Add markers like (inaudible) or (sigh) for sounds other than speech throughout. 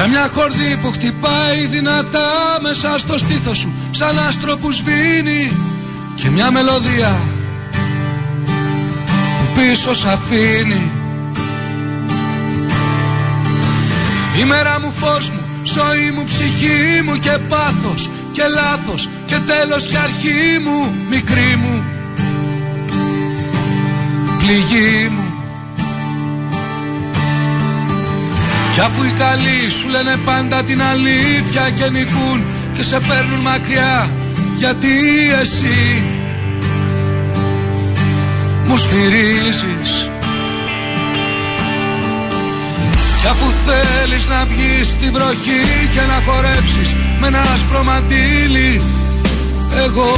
Σαν μια κορδί που χτυπάει δυνατά μέσα στο στήθος σου Σαν άστρο που σβήνει και μια μελωδία που πίσω σ' αφήνει. Η μέρα μου φως μου, ζωή μου, ψυχή μου και πάθος και λάθος και τέλος και αρχή μου, μικρή μου πληγή μου Κι αφού οι καλοί σου λένε πάντα την αλήθεια και νικούν και σε παίρνουν μακριά γιατί εσύ μου σφυρίζεις Κι αφού θέλεις να βγεις στη βροχή και να χορέψεις με ένα άσπρο μαντήλι εγώ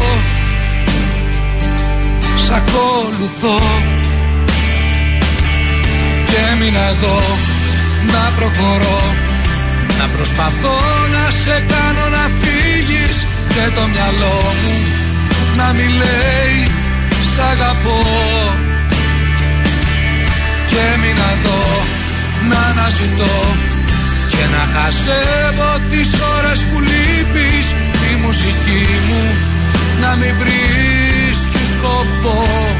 σ' ακολουθώ. Και έμεινα εδώ να προχωρώ. Να προσπαθώ να σε κάνω να φύγεις Και το μυαλό μου να μη λέει Σ' αγαπώ Και έμεινα εδώ να αναζητώ Και να χασεύω τις ώρες που λείπεις. Τη μουσική μου να μην βρίσκει σκοπό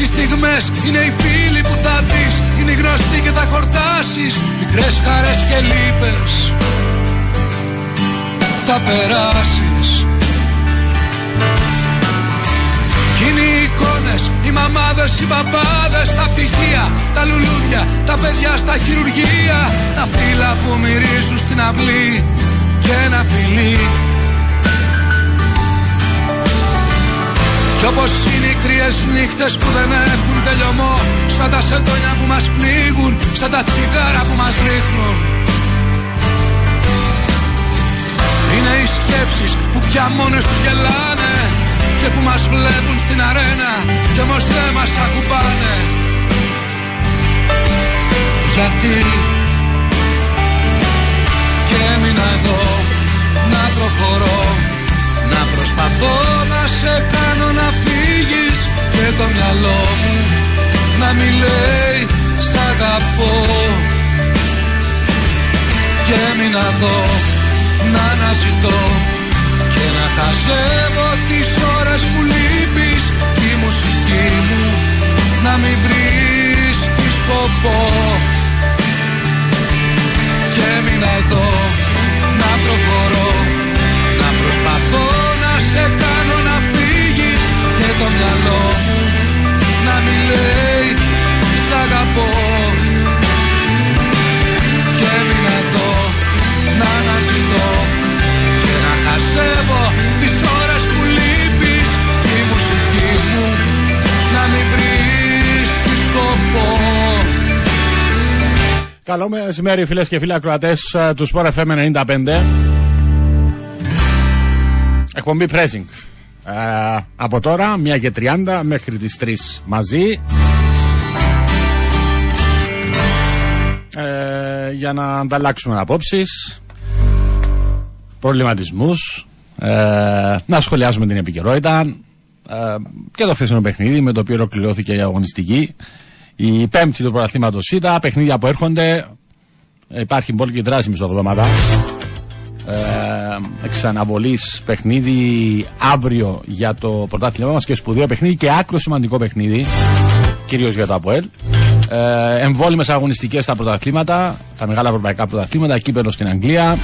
Οι στιγμές είναι οι φίλοι που θα δεις Είναι οι γνωστοί και θα χορτάσεις. Μικρές χαρές και λύπες Θα περάσεις. Κι είναι οι εικόνες, οι μαμάδες, οι παπάδες Τα πτυχία, τα λουλούδια, τα παιδιά στα χειρουργεία Τα φύλλα που μυρίζουν στην αυλή Κι όπως είναι οι κρύες νύχτες που δεν έχουν τελειωμό Σαν τα σεντόνια που μας πνίγουν Σαν τα τσιγάρα που μας ρίχνουν. Είναι οι σκέψεις που πια μόνες τους γελάνε Και που μας βλέπουν στην αρένα Κι όμως δεν μας ακουμπάνε. Γιατί Και έμεινα εδώ να προχωρώ να προσπαθώ να σε κάνω να φύγεις Και το μυαλό μου να μην λέει Σ' αγαπώ Και έμεινα εδώ να αναζητώ Και να χαζεύω τις ώρες που λείπεις Τη μουσική μου να μην βρίσκει σκοπό. Και έμεινα εδώ να προχωρώ. Να προσπαθώ σε κάνω να φύγεις και το μυαλό μου να μην λέει σ' αγαπώ και έμεινα εδώ να αναζητώ και να χασεύω τις ώρες που λείπεις και η μουσική μου να μην βρίσκει σκοπό. Καλό μεσημέρι φίλες και φίλοι ακροατές ε, του Sport FM 95 Εκπομπή Pressing. Ε, από τώρα, 1 και 30 μέχρι τις 3 μαζί. Ε, για να ανταλλάξουμε απόψεις, προβληματισμούς, ε, να σχολιάσουμε την επικαιρότητα ε, και το χθεσινό παιχνίδι με το οποίο ολοκληρώθηκε η αγωνιστική. Η πέμπτη του πρωταθλήματος ΣΥΤΑ, παιχνίδια που έρχονται, υπάρχει πολύ και δράση εβδομάδα ε, εξαναβολή παιχνίδι αύριο για το πρωτάθλημά μας και σπουδαίο παιχνίδι και άκρο σημαντικό παιχνίδι, κυρίως για το ΑΠΟΕΛ. Ε, εμβόλυμες αγωνιστικές στα πρωταθλήματα, τα μεγάλα ευρωπαϊκά πρωταθλήματα, κύπελο στην Αγγλία.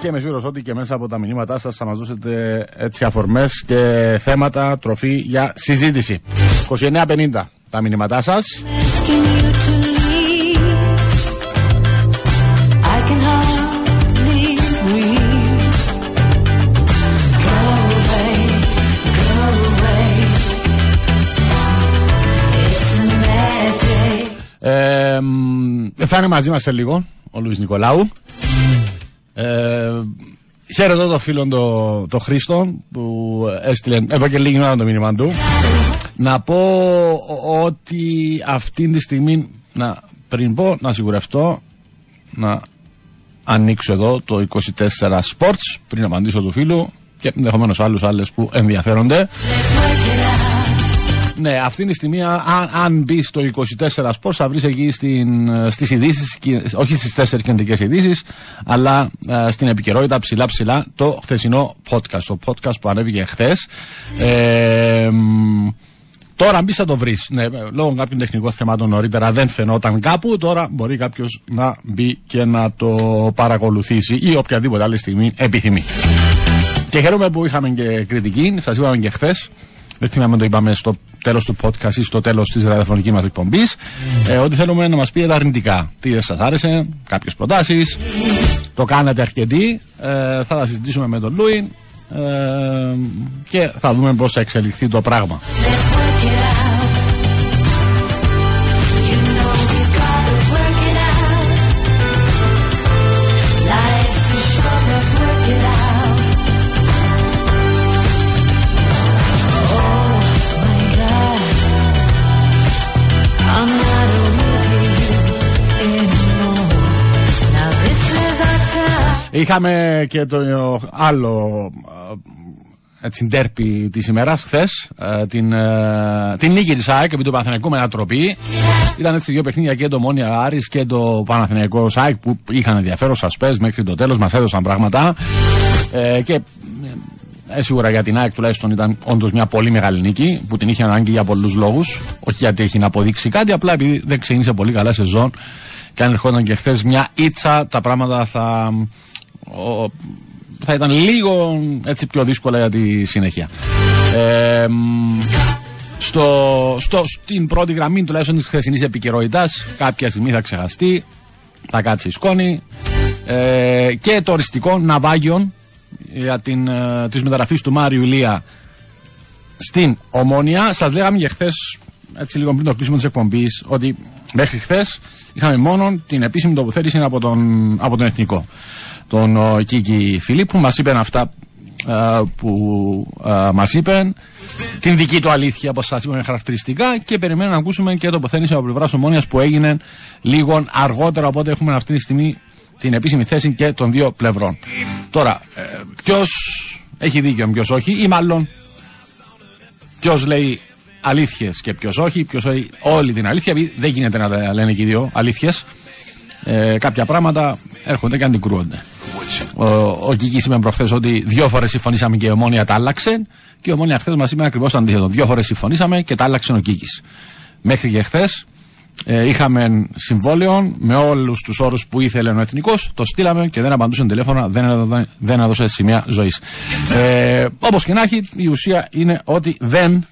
Και είμαι σίγουρο ότι και μέσα από τα μηνύματά σας θα μας δώσετε έτσι αφορμές και θέματα, τροφή για συζήτηση. 29.50 τα μηνύματά σας. Θα είναι μαζί μας σε λίγο ο Λουίς Νικολάου. Ε, Χαίρετο το φίλο το, το Χρήστο που έστειλε εδώ και λίγη ώρα το μήνυμα του. Να πω ότι αυτή τη στιγμή, να, πριν πω, να σιγουρευτώ, να ανοίξω εδώ το 24 Sports πριν απαντήσω του φίλου και ενδεχομένως άλλους άλλες που ενδιαφέρονται. Ναι, αυτή τη στιγμή, αν, αν μπει στο 24 Sports, θα βρεις εκεί στις ειδήσεις, όχι στις τέσσερις κεντρικέ ειδήσεις, αλλά ε, στην επικαιρότητα ψηλά-ψηλά το χθεσινό podcast. Το podcast που ανέβηκε χθες. Ε, Τώρα μπεις θα το βρεις. Ναι, λόγω κάποιων τεχνικών θεμάτων νωρίτερα δεν φαινόταν κάπου. Τώρα μπορεί κάποιος να μπει και να το παρακολουθήσει ή οποιαδήποτε άλλη στιγμή επιθυμεί. Και χαίρομαι που είχαμε και κριτική. Σας είπαμε και χθες. Δεν θυμάμαι το είπαμε στο τέλος του podcast ή στο τέλος της ραδιοφωνικής μας εκπομπής. Ε, ότι θέλουμε να μας πείτε τα αρνητικά. Τι δεν σας άρεσε, κάποιες προτάσεις. Το κάνατε αρκετοί. Ε, θα τα συζητήσουμε με τον Λούιν. Ε, και θα δούμε πώς θα εξελιχθεί το πράγμα. Είχαμε και το άλλο έτσι, ντέρπι της ημέρας χθες. Ε, την, ε, την νίκη της ΑΕΚ επί του Παναθηναϊκού με ανατροπή. Ήταν έτσι δύο παιχνίδια και το Μόνια Άρης και το Παναθηναϊκό ΑΕΚ που είχαν ενδιαφέρον σα πε μέχρι το τέλος. Μας έδωσαν πράγματα. Ε, και ε, σίγουρα για την ΑΕΚ τουλάχιστον ήταν όντως μια πολύ μεγάλη νίκη που την είχε ανάγκη για πολλούς λόγους. Όχι γιατί έχει να αποδείξει κάτι, απλά επειδή δεν ξεκίνησε πολύ καλά σεζόν. Και αν ερχόταν και χθες μια ήτσα, τα πράγματα θα θα ήταν λίγο έτσι πιο δύσκολα για τη συνέχεια. Ε, στο, στο, στην πρώτη γραμμή τουλάχιστον της χθεσινής επικαιρότητας, κάποια στιγμή θα ξεχαστεί, θα κάτσει η σκόνη ε, και το οριστικό ναυάγιο για την, ε, της μεταγραφής του Μάριου Ηλία στην Ομόνια. Σας λέγαμε και χθες, έτσι λίγο πριν το κλείσιμο της εκπομπής, ότι μέχρι χθες είχαμε μόνο την επίσημη τοποθέτηση από τον, από τον Εθνικό. Τον ο, Κίκη Φιλίππου. Μας είπαν αυτά που α, μας είπαν την δική του αλήθεια όπως σας είπαμε χαρακτηριστικά και περιμένουμε να ακούσουμε και τοποθέτηση από πλευράς ομόνιας που έγινε λίγο αργότερα. Οπότε έχουμε αυτή τη στιγμή την επίσημη θέση και των δύο πλευρών. Τώρα ε, ποιος έχει δίκιο ποιος όχι ή μάλλον ποιος λέει αλήθειες και ποιος όχι ποιος λέει όλη την αλήθεια δεν γίνεται να λένε και οι δύο αλήθειες ε, κάποια πράγματα έρχονται και αντικρούονται. Ο, ο Κική είπε προχθές ότι δύο φορές συμφωνήσαμε και η ομόνια τα άλλαξε. Και η ομόνια χθες μας είπε ακριβώς το αντίθετο. Δύο φορές συμφωνήσαμε και τα άλλαξε ο Κίκης. Μέχρι και χθες ε, είχαμε συμβόλαιο με όλους τους όρους που ήθελε ο εθνικός. Το στείλαμε και δεν απαντούσε τηλέφωνα, δεν έδωσε, δεν έδωσε σημεία ζωής. Ε, Όπως και να έχει, η ουσία είναι ότι δεν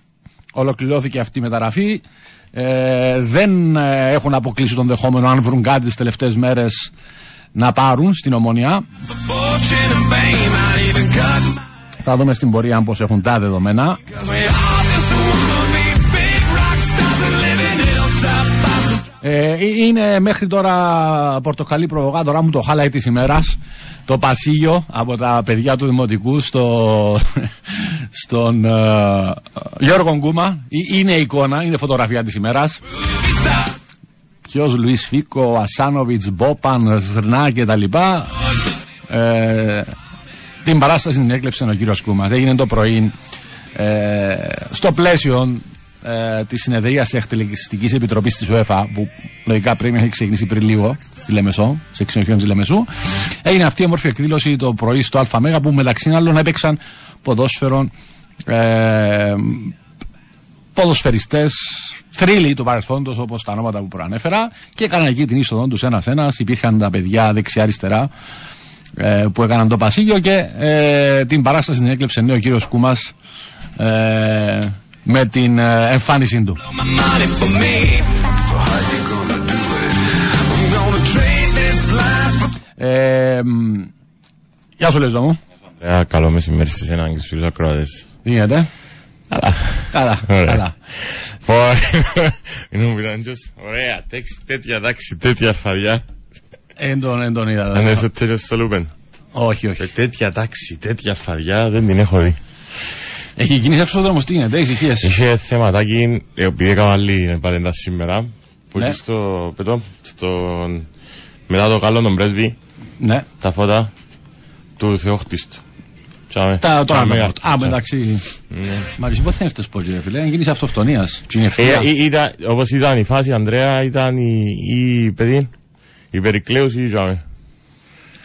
ολοκληρώθηκε αυτή η μεταγραφή. Ε, δεν ε, έχουν αποκλείσει τον δεχόμενο αν βρουν κάτι τις τελευταίες μέρες να πάρουν στην ομονία. Θα δούμε στην πορεία αν πως έχουν τα δεδομένα. Ε, είναι μέχρι τώρα πορτοκαλί προβογά, τώρα μου το highlight της ημέρας το πασίγιο από τα παιδιά του Δημοτικού στο, (laughs) στον uh, Γιώργο Γκούμα. Είναι εικόνα, είναι φωτογραφία της ημέρας. Ποιος Λουίς Φίκο, Ασάνοβιτς, Μπόπαν, Σρνά και τα λοιπά. Ε, την παράσταση την έκλεψε ο κύριος Κούμας. Έγινε το πρωί ε, στο πλαίσιο ε, τη συνεδρία εκτελεστικής επιτροπής της UEFA, που λογικά πρέπει να έχει ξεκινήσει πριν λίγο στη Λεμεσό, σε ξενοδοχείο της Λεμεσού. Έγινε αυτή η όμορφη εκδήλωση το πρωί στο ΑΜΕΓΑ που μεταξύ άλλων έπαιξαν ποδόσφαιρο, ε, ποδοσφαιριστές, θρύλοι του παρελθόντος όπως τα ονόματα που προανέφερα και έκαναν εκεί την είσοδο τους ένα-ένα. Υπήρχαν τα παιδιά δεξιά-αριστερά ε, που έκαναν το πασίγιο και ε, την παράσταση την έκλεψε νέο κύριος Κούμας. Ε, με την ε, εμφάνισή του. Ε, γεια σου Λεζό μου. Ωραία, καλό μεσημέρι σε εσένα και στους φίλους ακροατές. Τι γίνεται. Καλά. Καλά. Καλά. (laughs) Είναι ο Μιράντζος. Ωραία, τέτοια τάξη, τέτοια φαριά. Εν τον είδα. Αν είσαι τέλειος στο Λούπεν. Όχι, όχι. Ε, τέτοια τάξη, τέτοια φαριά δεν την έχω δει. Έχει κινήσει έξω ο δρόμο, τι γίνεται, ησυχίες; Είχε θέματάκι, ε, επειδή έκανα άλλη πατέντα σήμερα, που Ναι. ναι. στο, πετώ, στο, μετά το καλό τον πρέσβη, Ναι. τα φώτα του Θεόχτιστου. Τσάμε. Τα, τώρα Τσάμε. με Α, Τσάμε. εντάξει. Μα εσύ πότε θα έρθει πώ, ρε φίλε, αν γίνεις αυτοκτονίας. Ε, ε, ήταν, όπως ήταν η φάση, Ανδρέα, ήταν η, η παιδί, η περικλέωση, τσάμε.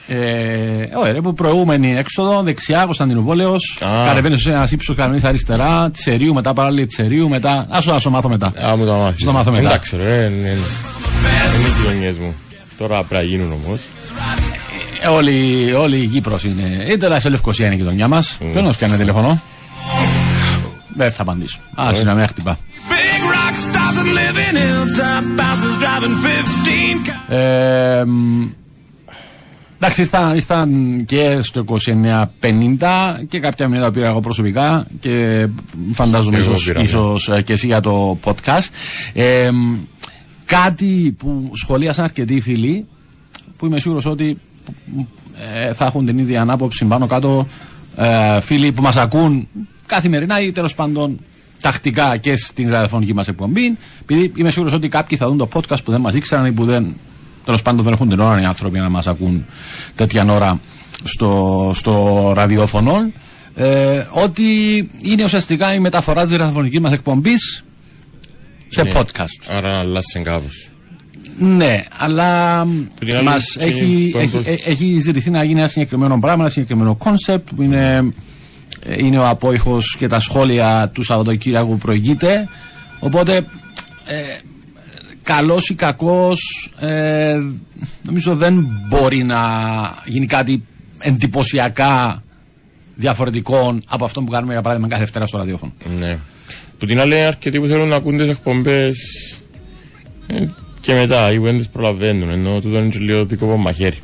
Ε, ωραία, ρε, που προηγούμενη έξοδο, δεξιά, Κωνσταντινούπολεος. Α. Κατεβαίνεις σε ένας ύψος κανονή αριστερά, τη Ερίου, μετά παράλληλη τη Ερίου, μετά. Άσο, άσο, μάθω μετά. Α, μου το μάθεις. Στο μάθω μετά. Εντάξει, ρε, είναι, είναι, είναι οι γειτονιές μου. Τώρα πρέπει να γίνουν όμως. Ε, όλη, όλη η Κύπρος είναι. Είτε σε Λευκοσία είναι η γειτονιά μας. Δεν μα πιάνει τηλεφωνό. Δεν θα απαντήσω. Α, να με χτυπά. Big rock stars and living hilltop houses driving 15 cars. Ε, μ, εντάξει, ήρθαν, ήρθαν και στο 2950 και κάποια μηνύματα πήρα εγώ προσωπικά και φαντάζομαι Εγώ ίσως, πήρα, ναι. ίσως ε, και εσύ για το podcast. Ε, μ, κάτι που σχολίασαν αρκετοί φίλοι που είμαι σίγουρος ότι ε, θα έχουν την ίδια ανάποψη πάνω κάτω ε, φίλοι που μας ακούν καθημερινά ή τέλος πάντων τακτικά και στην ραδιοφωνική μας εκπομπή επειδή είμαι σίγουρος ότι κάποιοι θα δουν το podcast που δεν μας ήξεραν ή που δεν τέλος πάντων δεν έχουν την ώρα οι άνθρωποι να μας ακούν τέτοια ώρα στο, στο ραδιόφωνο ε, ότι είναι ουσιαστικά η μεταφορά της ραδιοφωνικής μας εκπομπής σε Ναι. podcast. Άρα να αλλάξει κάπως. Ναι, αλλά την άλλη, μας και έχει, τον- έχει, ε- έχει ζητηθεί να γίνει ένα συγκεκριμένο πράγμα, ένα συγκεκριμένο κόνσεπτ που είναι, ε, είναι ο απόϊχος και τα σχόλια του Σαββατοκύριακου που προηγείται. Οπότε, ε, καλός ή κακός, ε, νομίζω δεν μπορεί να γίνει κάτι εντυπωσιακά διαφορετικό από αυτό που κάνουμε για παράδειγμα κάθε Δευτέρα στο ραδιόφωνο. Ναι. Που την άλλη αρκετοί που θέλουν να ακούν τις εκπομπές ε, και μετά ή που δεν τις προλαβαίνουν ενώ τούτο είναι και λίγο δικό μαχαίρι.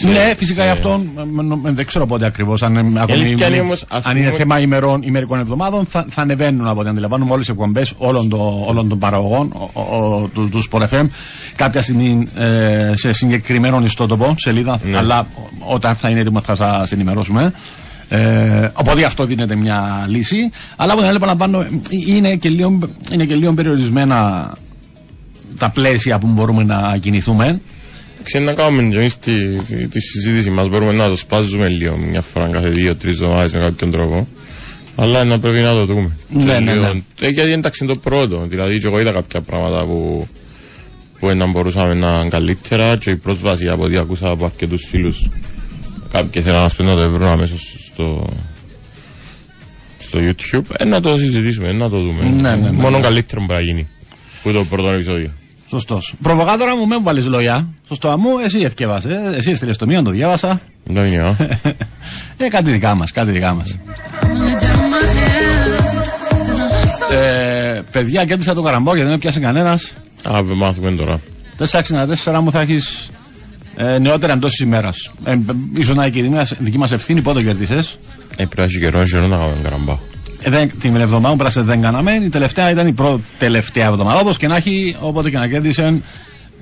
Ναι, φυσικά γι' αυτό μ, μ, μ, δεν ξέρω πότε ακριβώς. Αν, είναι ακόμη- αλήθεια είναι όμως, ας αν είναι πούμε- θέμα ημερών, ημερικών εβδομάδων, θα, θα ανεβαίνουν από ό,τι αντιλαμβάνομαι όλες τι εκπομπές όλων, το- όλων των παραγωγών ο- ο- του, του Sport FM. Κάποια στιγμή ε, σε συγκεκριμένο ιστότοπο, σελίδα, Ναι. αλλά ό- όταν θα είναι έτοιμος θα σας ενημερώσουμε. Ε, οπότε γι' αυτό δίνεται μια λύση. Αλλά από την άλλη, επαναλαμβάνω, ε, είναι και λίγο, είναι και λίγο περιορισμένα τα πλαίσια που μπορούμε να κινηθούμε. Ξέρει να κάνουμε και εμείς τη, τη, τη συζήτηση μας; Μπορούμε να το σπάζουμε λίγο μια φορά κάθε δύο-τρεις εβδομάδες με κάποιον τρόπο. Αλλά να πρέπει να το δούμε. Ναι, Και ναι, λίγο- ναι. Ε, γιατί εντάξει είναι το πρώτο. Δηλαδή και εγώ είδα κάποια πράγματα που, που να μπορούσαμε να είναι καλύτερα και η πρόσβαση από ό,τι ακούσα από αρκετούς φίλους κάποιοι θέλουν να μας πούν να το βρουν αμέσως στο, στο YouTube. Ε, να το συζητήσουμε, ε, να το δούμε. Ναι, ναι, ναι, Μόνο ναι. καλύτερο μπορεί να γίνει. Που το πρώτο επεισόδιο. Σωστός. Προβοκάτορα μου, με βάλεις λόγια. Σωστό αμού, εσύ εθιέβασε. Εσύ έστειλες το μείον, το διάβασα. Δεν είναι, α. Ε, κάτι δικά μας, κάτι δικά μας. Ε, παιδιά, κέντρισα το καραμπό γιατί δεν με πιάσε κανένας. Α, μάθουμε τώρα. 464 μου θα έχεις ε, νεότερα εντός τη ημέρας. Ε, ίσως να είναι και η δική μας- δική μα ευθύνη, πότε κερδίσες. Ε, πρέπει να έχει καιρό, καιρό να κάνουμε καραμπά. Ε, δεν, την εβδομάδα που πέρασε δεν κάναμε. Η τελευταία ήταν η πρώτη τελευταία εβδομάδα. Όπως και να έχει, όποτε και να κέρδισε.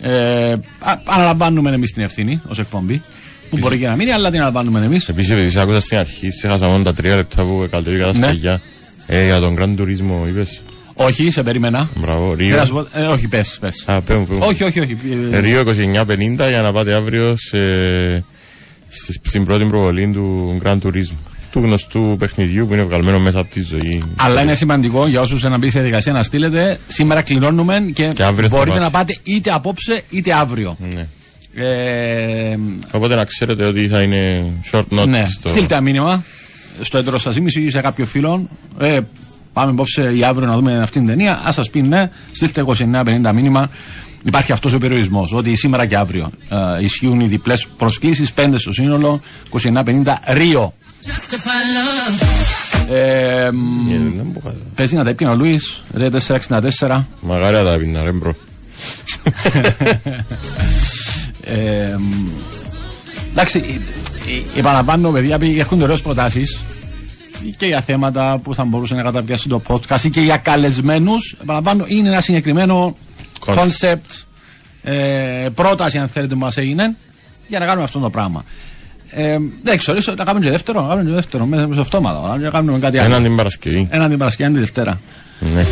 Ε, α, αναλαμβάνουμε εμείς την ευθύνη ως εκπομπή. Που μπορεί και να μείνει, αλλά την αναλαμβάνουμε εμείς. Επίσης, επειδή σε άκουσα στην αρχή, σε χάσα μόνο τα τρία λεπτά που κατέβηκα τα Ναι. σκαγιά. Ε, για τον Grand Turismo είπες; Όχι, σε περίμενα. Μπράβο, Θέλω Ρίο. να σου πω- ε, όχι, πες. Πες. Α, πέ μου, πέ μου. Όχι, όχι, όχι. Ε, Ε, Ρίο 2950 για να πάτε αύριο σε... στις- στην πρώτη προβολή του Grand Turismo. Του γνωστού παιχνιδιού που είναι βγαλμένο μέσα από τη ζωή. Αλλά είναι σημαντικό για όσους να μπει σε διαδικασία να στείλετε. Σήμερα κληρώνουμε και, Και αύριο θα μπορείτε πάτε. να πάτε είτε απόψε είτε αύριο. Ναι. Ε, Οπότε να ξέρετε ότι θα είναι short notice. ναι, το- στείλτε ένα μήνυμα στο έντρο σας ή σε κάποιο φίλο. Ε, πάμε απόψε ή αύριο να δούμε αυτήν την ταινία. Α σας πει ναι, στείλτε 2950 μήνυμα. Υπάρχει αυτός ο περιορισμός, ότι σήμερα και αύριο ε, ισχύουν οι διπλές προσκλήσεις, 5 στο σύνολο, 2950 Ρίο. Ε, μ, Ε, δεν μπορώ να- Παίζει να τα έπιανε ο Λούις, ρε 464. Μαγάρι να τα πίνα, ρε μπρο. Ε, μ, εντάξει, ε, ε, επαναλαμβάνω παιδιά, επειδή έρχονται ωραίες προτάσεις και για θέματα που θα μπορούσε να καταπιάσει το podcast ή και για καλεσμένους. Επαναλαμβάνω, είναι ένα συγκεκριμένο Concept. concept, ε, πρόταση αν θέλετε που μας έγινε για να κάνουμε αυτό το πράγμα. Ε, δεν ξέρω, ίσως να κάνουμε και δεύτερο, να κάνουμε και δεύτερο, μέσα στο αυτόματα, να κάνουμε κάτι άλλο. Έναν την Παρασκευή. Έναν την Παρασκευή, έναν τη Δευτέρα. Ναι.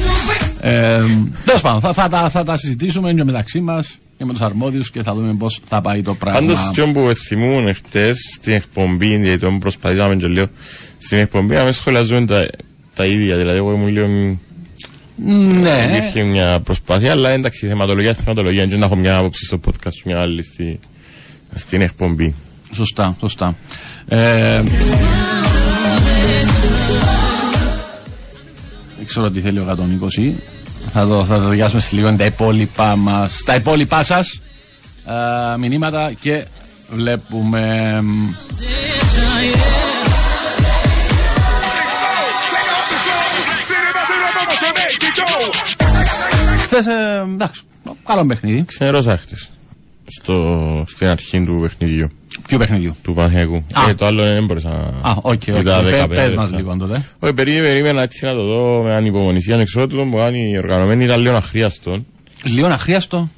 Ε, Τέλος πάντων, θα, θα, τα- θα τα συζητήσουμε και μεταξύ μας και με τους αρμόδιους και θα δούμε πώς θα πάει το πράγμα. Πάντως και που θυμούν χτες στην εκπομπή, γιατί το προσπαθήσαμε και λίγο στην εκπομπή, να μην σχολιάζουμε τα, τα ίδια. Δηλαδή, εγώ ήμουν λίγο. ναι, Υπήρχε μια προσπάθεια, αλλά εντάξει, θεματολογία, θεματολογία. Και να έχω μια άποψη στο podcast, μια άλλη στη, στην εκπομπή. Σωστά, σωστά. Ε, δεν ξέρω τι θέλει ο 120. Θα το, θα τα διαβάσουμε σε λίγο τα υπόλοιπα μας, τα υπόλοιπά σας ε, μηνύματα και βλέπουμε... Χθες, ε, εντάξει, καλό παιχνίδι. Ξενερώσα χτες. Στο, στην αρχή του παιχνιδιού, Ποιο παιχνιδιού; του Παναθηναϊκού. Α. Ε, το άλλο δεν μπορούσα να. Α, οκ, οκ. Είδα Πε- 15 Πες μας λεπτά. λίγο τότε. Όχι, περίμενα, περίμενα έτσι να το δω με ανυπομονησία. Ξέρω ότι το που κάνει η οργανωμένη ήταν λίγο αχρείαστο. Λίγο αχρίαστο.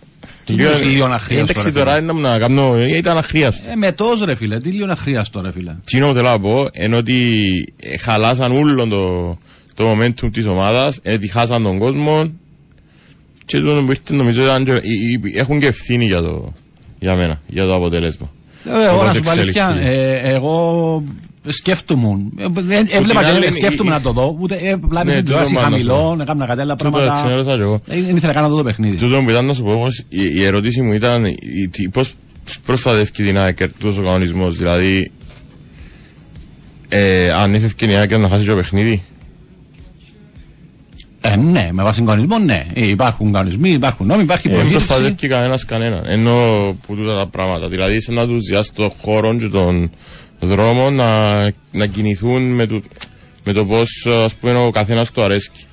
Τι λέω λίγο αχρίαστο. Εντάξει ρε φίλε. τώρα ήταν να κάνω. ε, Ήταν αχρίαστο. Ε, με τόσο ρε φίλε, τι λίγο αχρίαστο ρε φίλε. Τι είναι που θέλω να πω, ενώ ότι ε, χαλάσαν όλο το, το momentum της ομάδας, ε, ότι χάσαν τον κόσμο και το που ήρθε νομίζω ήταν και, ε, ε, έχουν και ευθύνη για, το, για μένα, για το αποτέλεσμα. Ε, Εγώ Όπως να σου πω αλήθεια, εξελιχθεί. ε, εγώ σκέφτομαι. Ε, δεν- Έβλεπα την και άλλη, δεν σκέφτομαι η- να το δω. Ούτε ε, βλάβη Ναι, στην τηλεόραση τούτο πάνω χαμηλό, έκανα κάτι άλλα Τούτο πράγματα. ξενέρωσα και εγώ. Ε, Δεν ήθελα καν να δω το παιχνίδι. Τούτο που ήταν να σου πω όμως, η, η ερώτηση μου ήταν η, τι- πώς προστατεύει την ΑΕΚ τούτος ο κανονισμός, δηλαδή ε, αν έφευκε η ΑΕΚ να χάσει το παιχνίδι; Ε, ναι, με βάση τον κανονισμό, ναι. Ε, υπάρχουν κανονισμοί, υπάρχουν νόμοι, υπάρχει Δεν προγύριση. προστατεύει κανένα κανέναν. Ενώ που τούτα τα πράγματα. Δηλαδή, σε να τους διάσει το χώρο και τον δρόμο να, να κινηθούν με το, με το πώς ο καθένας του αρέσκει.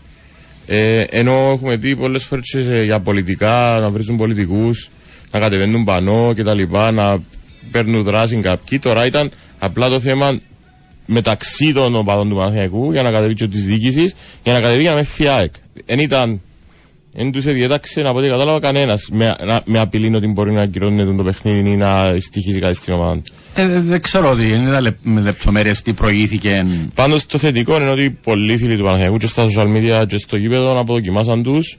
Ε, ενώ έχουμε δει πολλές φορές για πολιτικά να βρίζουν πολιτικούς, να κατεβαίνουν πανό κτλ. Να παίρνουν δράση κάποιοι. Τώρα ήταν απλά το θέμα μεταξύ των οπαδών του Παναθηναϊκού για να κατεβεί και της διοίκησης για να κατεβεί για να με φιάεκ. Δεν ήταν δεν τους διέταξε από ό,τι κατάλαβα κανένας με, να- με απειλή ότι μπορεί να ακυρώνει το παιχνίδι ή να στοιχίζει κάτι στην ομάδα. του. Ε, δε- δεν ξέρω ότι δεν είδα λεπ- με λεπτομέρειες τι προηγήθηκε. Πάντως το θετικό είναι ότι πολλοί φίλοι του Παναθηναϊκού και στα social media και στο γήπεδο αποδοκιμάσαν τους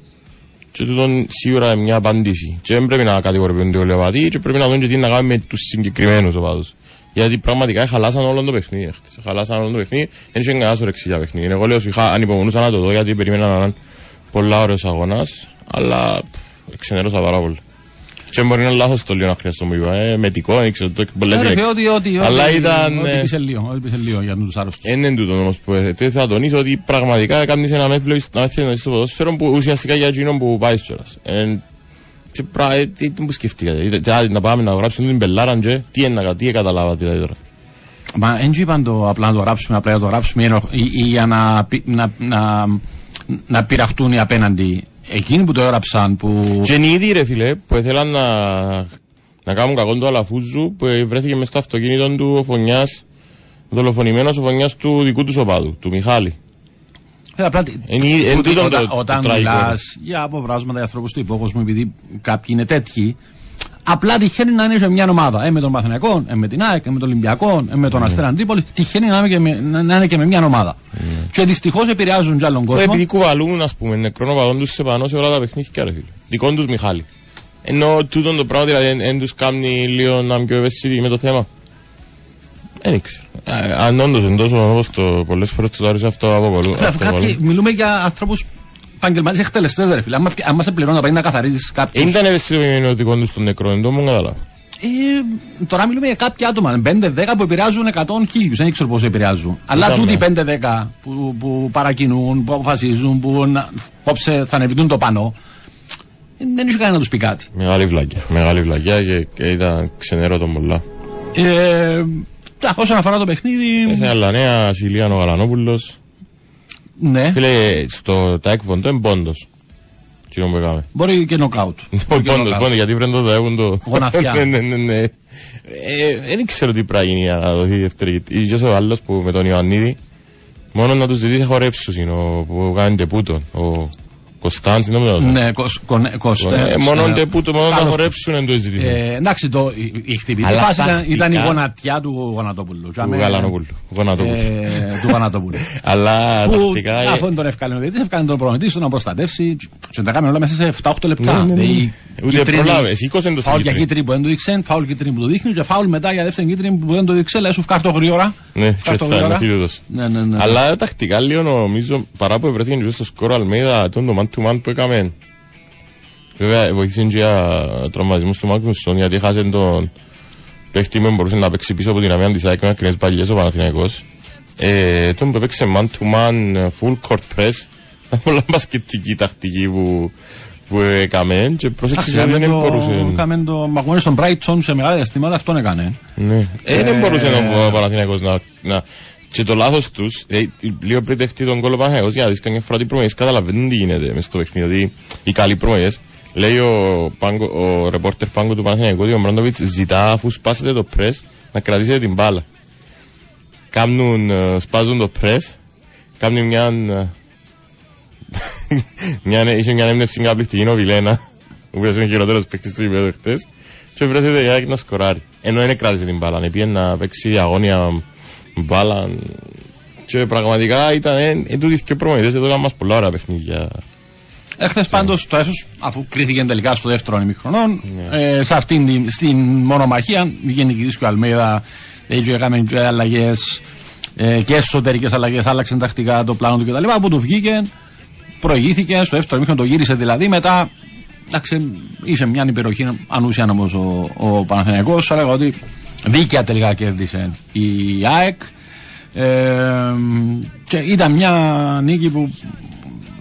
και τούτον σίγουρα είναι μια απάντηση. Και δεν πρέπει να κατηγοροποιούνται όλοι οι οπαδοί και πρέπει να δουν και τι να κάνουμε με τους συγκεκριμένους οπαδούς. Γιατί πραγματικά χαλάσαν όλο το παιχνίδι. χτες. Χαλάσαν όλο το παιχνίδι. Δεν είχε κανένας όρεξη για παιχνίδι. Εγώ λέω είχα ανυπομονούσα να το δω γιατί περίμενα να είναι πολλά ωραίος αγώνας. Αλλά πφ, ξενέρωσα πάρα πολύ. Και μπορεί να είναι λάθος το λίγο να χρειαστώ μου είπα. Ε, μετικό, δεν ξέρω. Το πολλές Ε, ρε, λέξεις. ότι, ότι, Αλλά ότι- ήταν. Ότι ε, πήσε λίγο, ότι πήσε λίγο για τους άρρωστους. δεν είναι τούτο όμως που έθετε. Θα τονίσω ότι πραγματικά κάνεις ένα με βλέπεις να θέλει στο ποδόσφαιρο που ουσιαστικά για εκείνον που πάει κιόλας. Ε, και πρα, ε, τι, τι μου σκεφτήκατε. Είτε- τι, να πάμε να γράψουμε την πελάρα και τι είναι να τι καταλάβατε δηλαδή τώρα. Μα δεν είπαν το απλά να το γράψουμε, απλά να το γράψουμε ή, ή, ή για να, πει- να, να, να πειραχτούν οι απέναντι. Εκείνοι που το έγραψαν, που. Και είναι ήδη ρε φίλε που ήθελαν να, να κάνουν κακόν του Αλαφούζου που βρέθηκε μες στο αυτοκίνητο του ο Φωνιάς δολοφονημένος ο Φωνιάς του δικού του σοπάδου, του Μιχάλη. Όταν, το- το όταν τραγικό. μιλάς για αποβράσματα για ανθρώπους του υπόκοσμου, επειδή κάποιοι είναι τέτοιοι, απλά τυχαίνει να είναι σε μια ομάδα. Ε, με τον Παθηνακό, ε, με την ΑΕΚ, ε, με τον Ολυμπιακό, ε, με τον Αστέρα Αντίπολης. Τυχαίνει να είναι, και με, να, να είναι και με μια ομάδα. Και δυστυχώς επηρεάζουν κι άλλον Ε, κόσμο. Επειδή κουβαλούν, ας πούμε, νεκρόν οπαδόν τους σε πανώ σε όλα τα παιχνίδια, ρε φίλε. Δικών τους Μιχάλη. Ενώ τούτον το πράγμα, δηλαδή, δεν τους κάνει λίγο να είναι πιο ευαίσθητοι με το θέμα. Δεν ήξερα. Ε, Αν όντως είναι τόσο όπως το πολλές φορές το τάρισε αυτό από πολλού. Ε, αφού κάποιοι, μιλούμε για ανθρώπους επαγγελματίες εκτελεστές, ρε φίλε. Αν, αν μα πληρώνουν να πάει να καθαρίζεις κάποιου. Δεν ήταν ευαισθητοποιημένο ότι δικών τους τον νεκρό, δεν το μου καταλάβω. Ε, τώρα μιλούμε για κάποια άτομα, 5-10 που επηρεάζουν 100 χίλιους. Δεν ξέρω πώ επηρεάζουν. Αλλά Ήταν, τούτοι ναι. 5-10 που, που παρακινούν, που αποφασίζουν, που να, πόψε θα ανεβητούν το πανό, ε, δεν είχε κανένα να τους πει κάτι. Μεγάλη βλακιά. Μεγάλη βλακιά και, και ήταν ξενέρωτο πολλά. Ε, τα, όσον αφορά το παιχνίδι, Έθε άλλα νέα, Σιλίαν ο Γαλανόπουλος. ναι, Φίλε, στο τάικβον το είναι πόντος. Τι που έκαμε. μπορεί και νοκάουτ. Όχι Μπορεί και πόντος, νοκάουτ. πόντος, γιατί πρέπει να το δεύουν το... Γοναθιά. ναι, ναι, ναι, ναι. Ε, Δεν ξέρω τι πράγμα γίνει για να δοθεί η δεύτερη. Ίσως ο άλλος που με τον Ιωαννίδη, μόνο να τους ζητήσει χορέψους είναι ο που κάνει τεπούτον. Ο, Κωνσταντς, δεν νομίζω. Ναι, κοσ- κονε- Κωστέ- Ε, Μόνο ε, τε που το μόνο να καλώς- χορέψουν είναι το ζήτημα. Ε, εντάξει, το, η, η χτυπητή Αλλά φάση ήταν, τακτικά- ήταν η γονατιά του Γονατόπουλου. Του Τζάμε, Γαλανοπούλου. Γονατόπουλου. Ε, του Γονατόπουλου. (laughs) Αλλά που τακτικά. ε, αφού τον ευκάλυνε ο διαιτητής, ευκάλυνε τον προπονητή του να προστατεύσει και τα κάνουμε όλα μέσα σε 7-8 λεπτά. Ναι, ναι, ναι. Δηλαδή, Ούτε κίτρινη- προλάβες, σήκωσε το στην Φάουλ για κίτρινη. κίτρινη που δεν το δείξε, φάουλ κίτρινη που το δείχνει και φάουλ μετά για δεύτερη κίτρινη που δεν το δείξε, λέει σου φκάρτο γρήγορα. Ναι, και Φκάρτο θα γρήγορα. είναι φίλος. Ναι, ναι, ναι. Αλλά τακτικά λίγο νομίζω παρά που βρέθηκε και στο σκόρο Αλμέιδα τον το man to man που έκαμε. Βέβαια βοήθησε και για τραυματισμούς του Μάγνουσον γιατί χάσε τον παίχτη που μπορούσε να παίξει πίσω από την αμυάν της ΑΕΚ με ακριβές παλιές ο Παναθηναϊκός. Ε, τον που έπαιξε man to man full court press ήταν πολλά μπασκετική τακτική που, που έκαμε και πρόσεξε Εντάξει, γιατί δεν κάμε το- μπορούσε. κάμε το Μαγουένι στον Brighton σε μεγάλα διαστήματα, αυτόν έκανε. Ναι. Ε, δεν Ε, μπορούσε ο Παναθηναϊκός να, να... Και το λάθος τους, ε, λίγο πριν δεχτεί τον κόλλο Παναθηναϊκός, για να δεις καμιά φορά ότι οι προμονές καταλαβαίνουν τι γίνεται μες στο παιχνίδι. Δηλαδή, οι καλοί προμονές, λέει ο, Πάγκο, ο ρεπόρτερ Πάγκο του Παναθηναϊκού ότι ο Μπράντοβιτς ζητά αφού σπάσετε το πρες να κρατήσετε την μπάλα. Κάμνουν, ε, σπάζουν το πρες, κάμνουν μια... ε, (laughs) μια, είχε μια έμπνευση καταπληκτική ο Βιλένα, (laughs) ο οποίος είναι ο χειρότερος παίκτης του γηπέδου χτες, και βρέθηκε η ΑΕΚ να σκοράρει. Ενώ δεν κράτησε την μπάλα, πήγε να παίξει αγώνια μπάλα. Και πραγματικά ήταν εν, εν τούτοι και προμονητές, εδώ έκαναν μας πολλά ωραία παιχνίδια. Εχθές πάντως το έσω, αφού κρίθηκε τελικά στο δεύτερο ημιχρονό, Ναι. ε, σε αυτήν την στην μονομαχία βγαίνει και ο Αλμέδα, έτσι έκαμε και αλλαγές ε, και εσωτερικές αλλαγές, άλλαξε τακτικά το πλάνο του κτλ. Από του βγήκε, προηγήθηκε, στο δεύτερο ημίχρονο το γύρισε δηλαδή. Μετά, εντάξει, είχε μια υπεροχή ανούσια όμως ο, ο Παναθηναϊκός, αλλά λέγω ότι δίκαια τελικά κέρδισε η ΑΕΚ. Ε, και ήταν μια νίκη που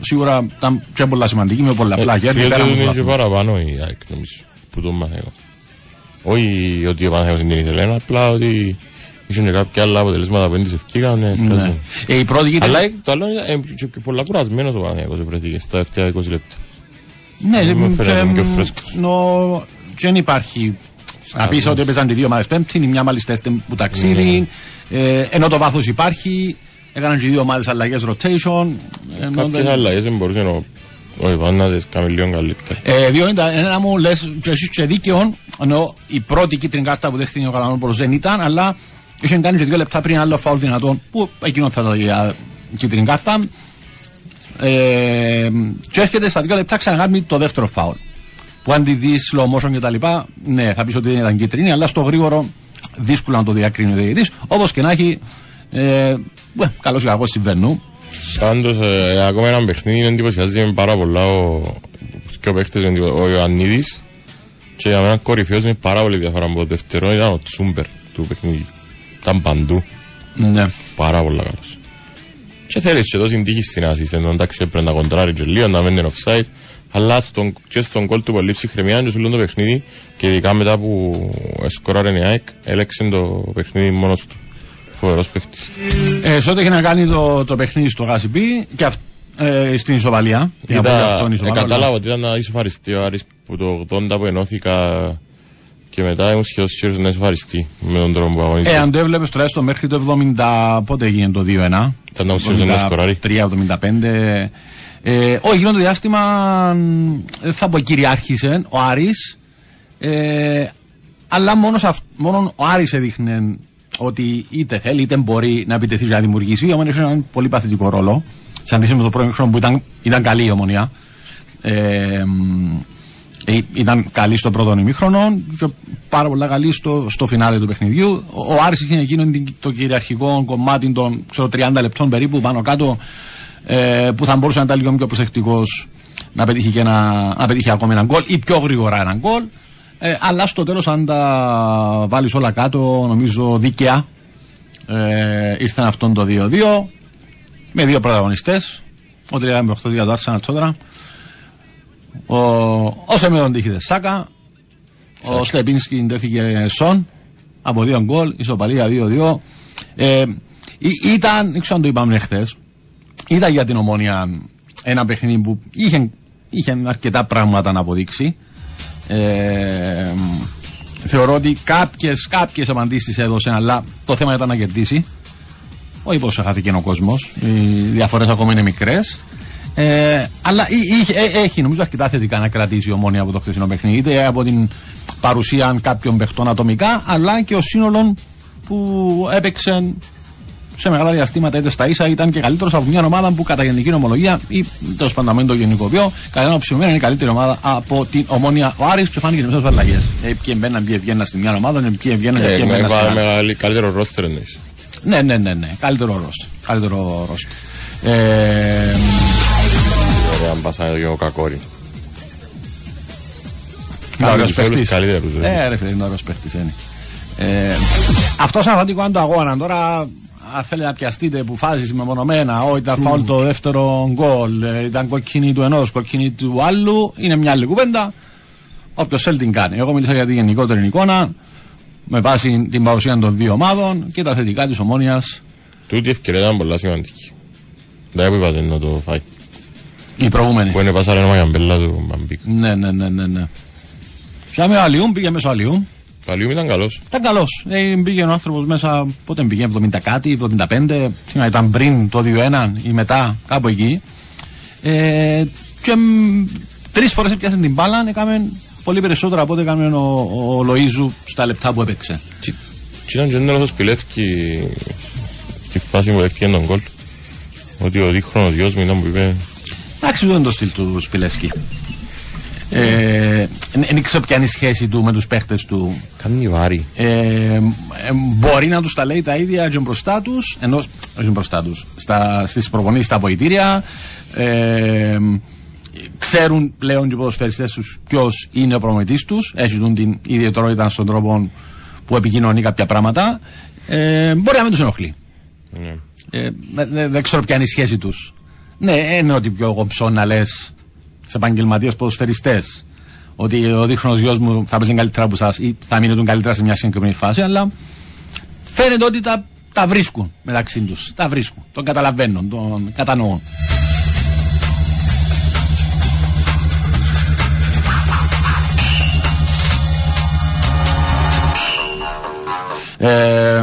σίγουρα ήταν και πολλά σημαντική με πολλά απλά κέρδη πέρα από τους είναι και βαθμούς. παραπάνω η ΑΕΚ νομίζω, που τον Παναθηναϊκό. Όχι ότι ο Παναθηναϊκός δεν την ήθελε, απλά ότι είχε και κάποια άλλα αποτελέσματα που δεν τις ευκήγαν. ναι, Ναι. σκάσε. Ε, η πρώτη κίτρινη. Αλλά ε, το άλλο είναι ε, και πολλά κουρασμένος ο Παναθηναϊκός βρέθηκε στα τελευταία 20 λεπτά. Ναι, μου και, φαίνεται μ, πιο φρέσκος. νο- και δεν υπάρχει. Να πεις ότι έπαιζαν οι δύο ομάδε πέμπτη, η μια μάλιστα έρθει που ταξίδι. Ναι. Ε, ενώ το βάθος υπάρχει, έκαναν και οι δύο ομάδες αλλαγές rotation. ενώ Κάποιες δεν- αλλαγές δεν μπορούσε ο ο Ιβάν να τις κάνει λίγο καλύτερα. Ε, δύο είναι ένα μου λες και εσύ και δίκαιο, ενώ η πρώτη κίτρινη κάρτα που δέχτηκε ο Καλανόπουλο δεν ήταν, αλλά είχε κάνει και δύο λεπτά πριν άλλο φάουλ δυνατόν που εκείνο θα ήταν για κίτρινη κάρτα. Ε, και έρχεται στα δύο λεπτά ξανακάνει το δεύτερο φάουλ. Που αν τη δεις slow motion κτλ. Ναι, θα πεις ότι δεν ήταν κίτρινη, αλλά στο γρήγορο δύσκολα να το διακρίνει ο διαιτητής. Όπως και να έχει, ε, καλός ή κακό συμβαίνουν. Πάντως, ε, ακόμα ένα παιχνίδι εντυπωσιάζει με πάρα πολλά ο, και ο παίχτες, ο Ιωαννίδης και για μένα κορυφαίος με πάρα πολύ διαφορά από το δεύτερο ήταν ο Τσούμπερ του παιχνίδι. Ήταν παντού, Ναι. πάρα πολύ καλός. Και θέλεις και δώσει τύχη στην assistant, εντάξει έπρεπε να κοντράρει και λίγο, να μένει offside, αλλά στον, και στον κόλ του πολύ ψυχρεμιά και σου λέω το παιχνίδι και ειδικά μετά που σκοράρε η ΑΕΚ, έλεξε το παιχνίδι μόνος του. Φοβερός παίχτης. Ε, σε ό,τι έχει να κάνει το, το παιχνίδι στο Γάσιμπι και αυ, ε, στην ισοβαλία. για να πω και αυτόν Ήταν, ε, ισοβαλό, κατάλαβα ότι ήταν να ισοφαριστεί ο Άρης που το 80 που ενώθηκα και μετά ήμουν σχεδόν σίγουρος να ισοφαριστεί με τον τρόπο που Ε, αγωνίστηκε. αν το έβλεπες τουλάχιστον μέχρι το 70, πότε έγινε το 2-1. Ήταν να ουσιαστικά να σκοράρει. 3-75. Ε, όχι, εκείνο το διάστημα ε, δεν θα πω κυριάρχησε ο Άρης. Ε, αλλά μόνος, σε αυ- μόνο ο Άρης έδειχνε ότι είτε θέλει είτε μπορεί να επιτεθεί για να δημιουργήσει. Η ομονία είχε έναν πολύ παθητικό ρόλο. Σε αντίθεση με το πρώτο χρόνο που ήταν, ήταν καλή η ομονία. Ε, μ, ε, ήταν καλή στο πρώτο ημίχρονο και πάρα πολύ καλή στο, στο φινάλε του παιχνιδιού. Ο, ο Άρης είχε εκείνο την- το κυριαρχικό κομμάτι των ξέρω, 30 λεπτών περίπου πάνω κάτω ε, που θα μπορούσε να ήταν λίγο πιο προσεκτικός να πετύχει, και ένα, να πετύχει ακόμη έναν γκολ ή πιο γρήγορα έναν γκολ. Ε, αλλά στο τέλος αν τα βάλεις όλα κάτω νομίζω δίκαια ε, ήρθαν αυτόν το 2-2 με δύο πρωταγωνιστές ό,τι λέγαμε προχτώς για το Arsenal τώρα ο, ο Σεμέδον τύχησε Σάκα ο Στεπίνσκι τέθηκε Σον από δύο γκολ ισοπαλία 2-2 ε, ή- ήταν, δεν ξέρω αν το είπαμε χθες, ήταν για την ομόνια ένα παιχνίδι που είχε, είχε αρκετά πράγματα να αποδείξει ε, θεωρώ ότι κάποιες, κάποιες απαντήσεις έδωσε αλλά το θέμα ήταν να κερδίσει όχι πως χάθηκε ο κόσμος οι διαφορές ακόμα είναι μικρές ε, Αλλά είχε, ε, έχει νομίζω αρκετά θετικά να κρατήσει η ομόνια από το χθεσινό παιχνίδι. Είτε από την παρουσία κάποιων παιχτών ατομικά, αλλά και ο σύνολο που έπαιξε σε μεγάλα διαστήματα είτε στα ίσα ήταν και καλύτερος από μια ομάδα που κατά γενική νομολογία ή τέλος πάντων μην το γενικοποιώ, κατά ένα ψηφισμένο είναι η καλύτερη ομάδα από την ομόνια ο Άρης και φάνηκε σε μέσω αλλαγές. Ε, ποιοι μπαίναν, ποιοι βγαίναν στη μια ομάδα, ποιοι βγαίναν, ποιοι βγαίναν στην άλλη. Καλύτερο ρόστερ εννοείς. Ναι, ναι, ναι, ναι. Καλύτερο ρόστερ. Καλύτερο ρόστερ. Ε, Ωραία, μπασάει και ο Κακόρη. Ωραίος παίχτης. Καλύτερους. Ε, ρε φίλε, είναι ωραίος παίχτης, είναι. Ε, αυτός αναλυτικό αν το αγώνα τώρα αν θέλετε να πιαστείτε που φάζεις μεμονωμένα, ό, ήταν φάουλ το δεύτερο γκολ, ε, ήταν κοκκινή του ενός, κοκκινή του άλλου, είναι μια άλλη κουβέντα. Όποιος θέλει την κάνει. Εγώ μίλησα για τη γενικότερη εικόνα, με βάση την παρουσία των δύο ομάδων και τα θετικά της ομόνοια. Τούτη ευκαιρία ήταν πολύ σημαντική. Δεν που είπατε να το φάει. Η προηγούμενη. Που είναι πασάρε ένα μαγιαμπέλα του Μπαμπίκ. Ναι, ναι, ναι, ναι. ναι. Σάμε ο Αλιούμ, πήγε μέσω Αλιούμ. Το Αλιούμ ήταν καλός. Ήταν καλός. Ε, πήγε ο άνθρωπος μέσα, πότε πήγε, 70 κάτι, 75. Ήταν πριν το 2-1 ή μετά, κάπου εκεί. Ε, και τρεις φορές έπιασε την μπάλα, έκαμε πολύ περισσότερο από ό,τι έκανε ο, ο Λοίζου στα λεπτά που έπαιξε. Τι ήταν και ο Σπιλεύκη στη φάση που έφτιαξε τον κόλ. Ότι ο δίχρονος γιος μου ήταν που είπε... Εντάξει, δεν είναι το στυλ του Σπιλεύκη. Ε, δεν ξέρω ποια είναι η σχέση του με τους παίχτες του. Κάνει βάρη. Ε, ε, μπορεί να τους τα λέει τα ίδια και μπροστά τους, ενώ όχι μπροστά τους, στις προπονήσεις, στα αποδητήρια. Ε, ξέρουν πλέον και οι ποδοσφαιριστές τους ποιος είναι ο προμηθευτής τους. Έχουν την ιδιαιτερότητα στον τρόπο που επικοινωνεί κάποια πράγματα. Ε, μπορεί να μην τους ενοχλεί. Ναι. Ε, δεν ξέρω ποια είναι η σχέση τους. Ναι, είναι ότι πιο κομψό να λες σε επαγγελματίες ποδοσφαιριστές ότι ο δίχρονος γιος μου θα παίζει καλύτερα από εσάς ή θα μείνει τον καλύτερα σε μια συγκεκριμένη φάση, αλλά φαίνεται ότι τα, τα βρίσκουν μεταξύ τους. Τα βρίσκουν. Τον καταλαβαίνουν, τον κατανοούν. Ε,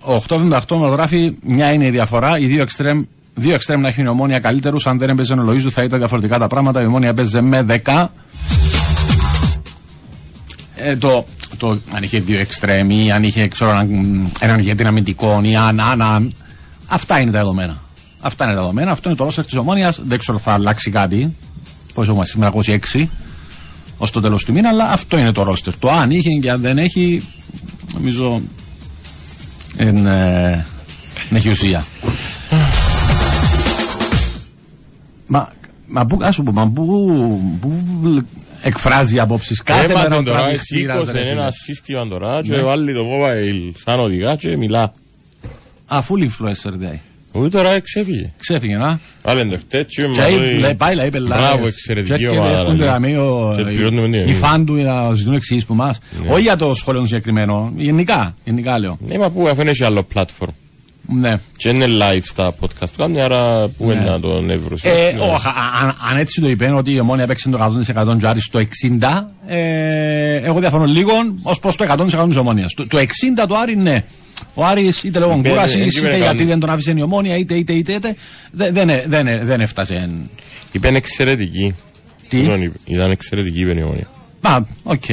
ο 878 μα γράφει μια είναι η διαφορά. Οι δύο εξτρέμ Δύο εξτρέμ να έχει η ομόνια καλύτερους. Αν δεν έπαιζε ο Λοίζου θα ήταν διαφορετικά τα πράγματα. Η ομόνια έπαιζε με 10. Ε, το, το, αν είχε δύο εξτρέμ ή αν είχε ξέρω, έναν, έναν ηγέτη αμυντικό ή αν, αν, αν. Αυτά είναι τα δεδομένα. Αυτά είναι τα δεδομένα. Αυτό είναι το ρόστερ της ομόνιας. Δεν ξέρω θα αλλάξει κάτι. Πόσο είμαστε σήμερα, 26 ως το τέλος του μήνα, αλλά αυτό είναι το ρόστερ. Το αν είχε και αν δεν έχει, νομίζω. Είναι, ε, έχει ουσία. Μα, μα πού, ας πω, μα πού, πού εκφράζει απόψεις κάθε μέρα τώρα, σήκωσε ένας σύστημα τώρα και ναι. βάλει το mobile σαν οδηγά και μιλά. Α, full influencer δηλαδή. Όχι τώρα ξέφυγε. Ξέφυγε, να. Βάλε το χτέτσι με Πάει, λέει, πελάρες. Μπράβο, εξαιρετική ομάδα. Οι φαν του να ζητούν εξηγήσεις που μας. Ναι. Όχι για το σχόλιο συγκεκριμένο, γενικά, γενικά λέω. Ναι, μα πού αφού είναι άλλο platform. Ναι. Και είναι live στα podcast του κάνει, άρα πού είναι ναι. να τον εύρωσε. Ε, ναι. όχι, αν, έτσι το είπε ότι η Ομόνοια έπαιξε το 100% του Άρης στο 60, ε, εγώ διαφωνώ λίγο ως προς το 100% της Ομόνοιας. Το, το 60 του Άρη, ναι. Ο Άρης είτε λόγω κούρασης, είτε γιατί δεν τον άφησε η Ομόνοια, είτε είτε είτε, είτε δεν, δεν, δεν, δεν έφτασε. Είπε εξαιρετική. Τι; Ήταν εξαιρετική η ομόνια. Α, οκ.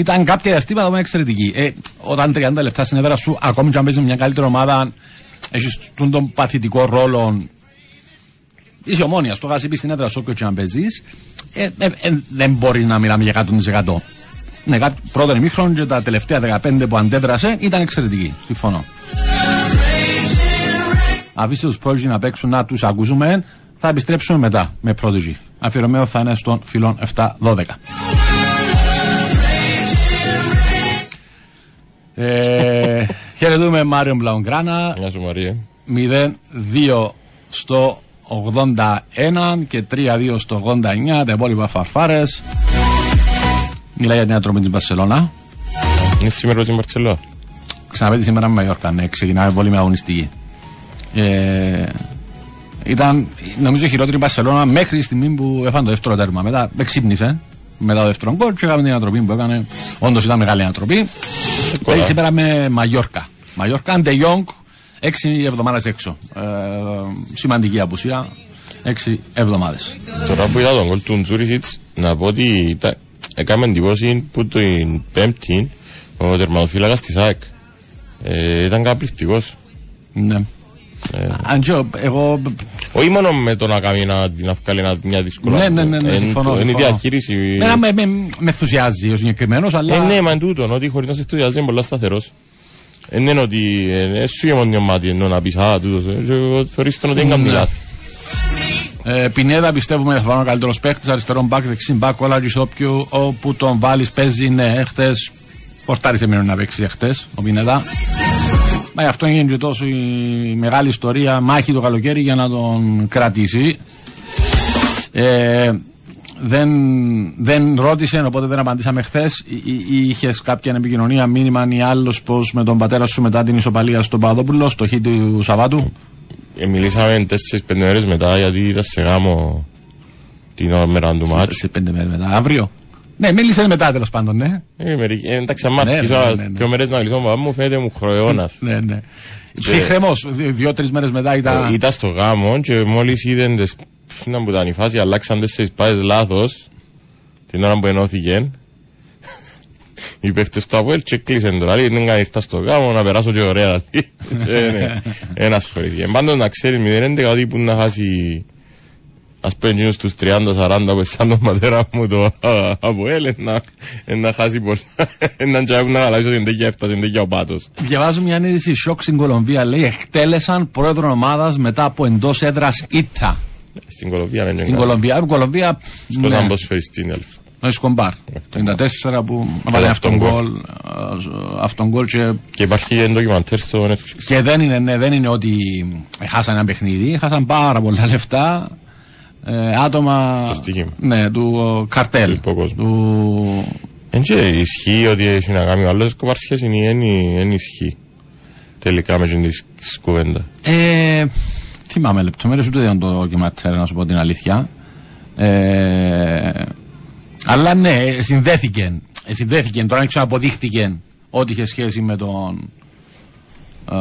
Okay. Ήταν κάποια διαστήματα που εξαιρετική. Ε, όταν 30 λεπτά στην έδρα σου, ακόμη και αν παίζεις μια καλύτερη ομάδα, έχεις τον παθητικό ρόλο. Είσαι ομόνιας, το πει στην έδρα σου, όποιος και αν παίζεις, ε, ε, ε, δεν μπορεί να μιλάμε για 100%. Ναι, πρώτα ημίχρονο και τα τελευταία 15 που αντέδρασε ήταν εξαιρετική. Συμφωνώ. Αφήστε τους πρότυπου να παίξουν να τους ακούσουμε. Θα επιστρέψουμε μετά με πρότυπο. Αφιερωμένο θα είναι στον φιλόν 7-12. Ε, χαιρετούμε Μάριο Μπλαουγκράνα. Γεια σου Μαρία. 0-2 στο 81 και 3-2 στο 89 τα υπόλοιπα φαρφάρες. Μιλάει για την ατρομή τη Μπαρσελόνα. Είναι σήμερα στην Μπαρσελόνα. Ξαναπέζει σήμερα με Μαγιόρκα, ναι, ξεκινάμε πολύ με αγωνιστική. Ε, ήταν νομίζω η χειρότερη Μπαρσελόνα μέχρι τη στιγμή που έφανε το δεύτερο τέρμα. Μετά ξύπνησε μετά το δεύτερο γκολ και έκαμε την ανατροπή που έκανε. Όντως ήταν μεγάλη ανατροπή. Παίζει σήμερα με Μαγιόρκα. Μαγιόρκα, Ντε Ιόγκ, έξι εβδομάδες έξω. Ε, σημαντική απουσία. έξι εβδομάδες. Τώρα που είδα τον κόλ του Τζούρισιτς, να πω ότι τα- έκαμε εντυπώση που την πέμπτη ο τερματοφύλακας της ΑΕΚ. Ε, ήταν καταπληκτικός. Ναι. Ε, Αν και εγώ. όχι μόνο με το να κάνει να την αυκάλει ένα- μια δύσκολα. Ναι, ναι, ναι, ναι, Εν- συμφωνώ. Είναι η συμφωνώ. διαχείριση. Μένα με, με, με ενθουσιάζει ο συγκεκριμένος, αλλά. Ε, ναι, μα εν τούτον, ότι χωρίς να σε ενθουσιάζει είναι πολλά σταθερός. Δεν είναι ότι ε, σου είναι μόνο μάτι ενώ να πεις «Α, τούτος». ε, και Θεωρείς τον ότι δεν κάνει Ναι. λάθη. Ε, Πινέδα πιστεύουμε θα βάλει ο καλύτερος παίχτη. Αριστερόν μπακ, δεξί μπακ, όλα όποιου όπου τον βάλεις παίζει. Ναι, εχθέ. Πορτάρισε μείνει να παίξει εχθέ ο Πινέδα. Μα γι' αυτό έγινε και τόσο η μεγάλη ιστορία μάχη το καλοκαίρι για να τον κρατήσει. Ε, δεν, δεν ρώτησε, οπότε δεν απαντήσαμε χθες. Είχες κάποια επικοινωνία, μήνυμα ή άλλος πως με τον πατέρα σου μετά την ισοπαλία στον Παδόπουλο, στο χ του Σαββάτου; Ε, μιλήσαμε τέσσερις πέντε μέρες μετά γιατί ήταν σε γάμο την ώρα μέρα του μάτς. Σε πέντε μέρες μετά. Αύριο; Ναι, μίλησε μετά τέλος πάντων, ναι. Ε, μερικ- ε, εντάξει, άμα Ναι, αρχίσω ναι, να- ναι, ναι. δύο μέρες να μιλήσω με παπά μου φαίνεται μου χρεώνας. ναι, ναι. Ψυχραιμό. Δύο-τρεις μέρες μετά Ε, ήταν. Ήταν στο γάμο και μόλις είδαν τις να που ήταν η φάση αλλάξαν τέσσερις πάδες λάθος την ώρα που ενώθηκε (laughs) οι παίχτες του Αποέλ και κλείσαν τώρα λέει δεν κάνει ήρθα στο γάμο να περάσω και ωραία (laughs) Και, ναι, Ένας ασχολήθηκε Πάντως να ξέρει 0-11 ότι που να χάσει Ας πούμε εκείνους τους 30-40 που σαν τον πατέρας μου το α, Αποέλ ε, να, ε, να χάσει πολλά Έναν τσάι που να χαλάσει ότι εντέκεια έφτασε εντέκεια ο πάτος Διαβάζω μια είδηση σοκ στην Κολομβία. Λέει εκτέλεσαν πρόεδρο ομάδας μετά από εντός έδρας ήττα. Στην Κολομβία δεν Στην είναι Κολομβία. Η Κολομβία. Σκόσαν ναι, πως φέρει στην έλφα ο Εσκομπάρ. Το 94 που έβαλε αυτόν αυτόν γκολ. ε, Αυτόν γκολ και Και υπάρχει ένα ντοκιμαντέρ στο Netflix. Και δεν είναι, ναι, δεν είναι ότι χάσαν ένα παιχνίδι, χάσαν πάρα πολλά λεφτά. Ε, άτομα Στο στοίχημα. ναι, του ο, καρτέλ. Του υποκόσμου. Του... Εν και ισχύει ότι έχει να κάνει ο άλλος κοπάρ σχέση είναι εν ισχύει. Τελικά με την κουβέντα. Ε, θυμάμαι λεπτομέρειες, ούτε δεν το ντοκιματέρ, να σου πω την αλήθεια. Ε, αλλά ναι, συνδέθηκε. Ε, συνδέθηκε. Τώρα έξω αποδείχτηκε ότι είχε σχέση με τον. Ε,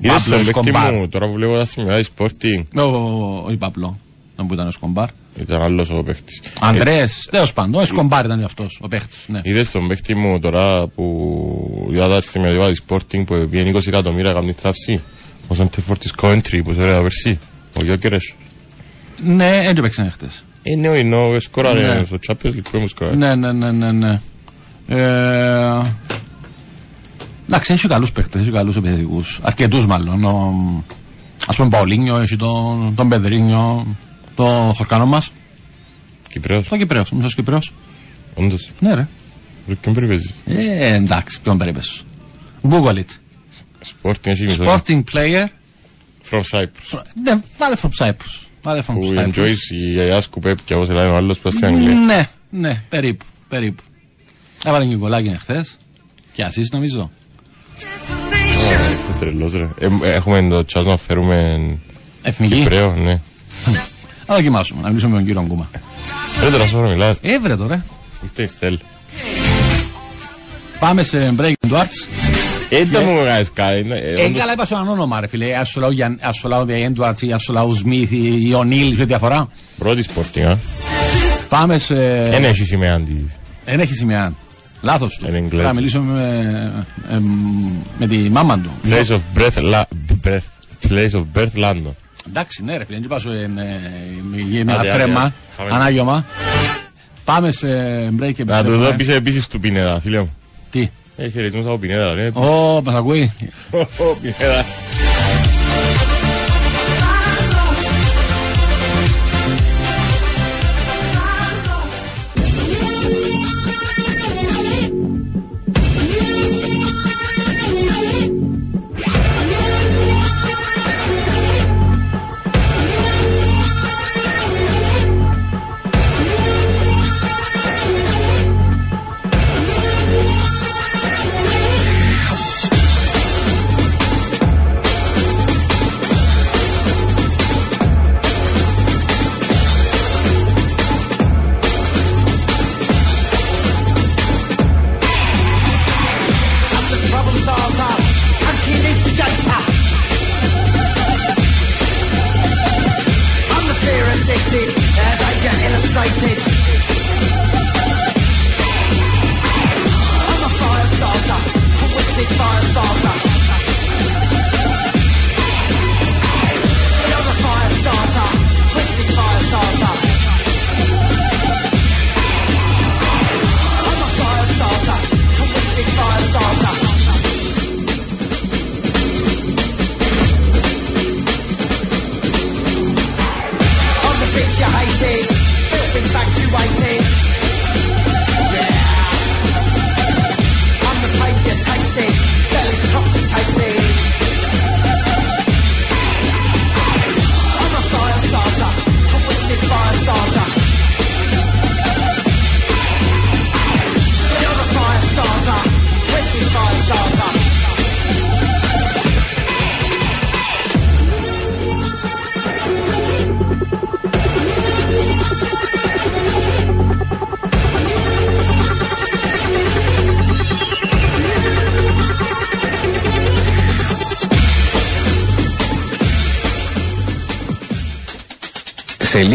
Είδες Παύλο τον παίκτη Εσκομπάρ. μου τώρα που βλέπω τα σημεία Sporting Ο, ο, ο Παπλό, δεν που ήταν ο Σκομπάρ. ήταν άλλος ο παίκτης. Ανδρέ, τέλος πάντων, ο Εσκομπάρ ήταν αυτός, ο παίχτης. Ναι. Είδες τον παίκτη μου τώρα που είδα τα σημεία της Sporting που πήγαινε 20 εκατομμύρια κάνει θαύση; Ο Σαντεφόρ της Coventry που σε ωραία περσί. Ο Γιώκερες. ναι, δεν το παίξανε χτες. Είναι ο Ινώ, σκόραρε Ναι. στο Champions League που μου σκόραρε. Ναι, ναι, ναι, ναι. ναι. Ε, εντάξει, έχει καλούς παίχτες, έχει καλούς επιθετικούς. Αρκετούς μάλλον. Α πούμε, Παολίνιο, έχει τον, τον Πεδρίνιο, το χορκανό μας. Κυπρέος, Το Κυπρέος, μισός Κυπρέος. όντως. Ναι, ρε. Ρε, Ποιον περιπέζεις; Ε, εντάξει, ποιον περίπε. Google it. Sporting έχει μισό. Sporting player. From Cyprus. fro- Ναι, βάλε from Cyprus. Βάλε from Που Cyprus. enjoys η γιαγιά σκουπέπ και όπως λέει ο άλλος προς την Αγγλία. Ναι, ναι, περίπου. περίπου. Έβαλε και γκολάκι εχθέ. Και ασύ νομίζω. Είσαι τρελός ρε. Ε, Έχουμε το τσάς να φέρουμε Εθνική. Κυπρέο, ναι. (laughs) Θα δοκιμάσουμε, να μιλήσουμε με τον κύριο Γκούμα. Ρε τώρα σώρο μιλάς. Έβρε τώρα. Ούτε η Στέλ. Πάμε σε break του Arts. Έτσι μου βγάζεις κάτι. ναι, ε, Ε, όντως- καλά, είπα σου ένα όνομα, ρε φίλε. Ας σου λέω για Έντουαρτς ή ας σου λέω Σμιθ ή ο Νίλ, σε διαφορά. Πρώτη Sporting, α. Πάμε σε. Δεν έχει σημαία αντί. Δεν έχει σημαία. Λάθος του. Είναι Εγγλέζος. Πρέπει να μιλήσουμε με, ε, με τη μάμα του. Place of birth, la- birth- place of birth, London. Εντάξει, ναι, ρε φίλε, δεν πάω ε, με ένα Άντε, θρέμα, άντε, φάμε. ανάγιωμα. Πάμε σε break και Να του επιστρέφουμε. δω πίσω επίσης του Πινέδα, φίλε μου. Τι; Έχει χαιρετμούς από Πινέδα, ναι. Ω, μας ακούει. Ω, Πινέδα.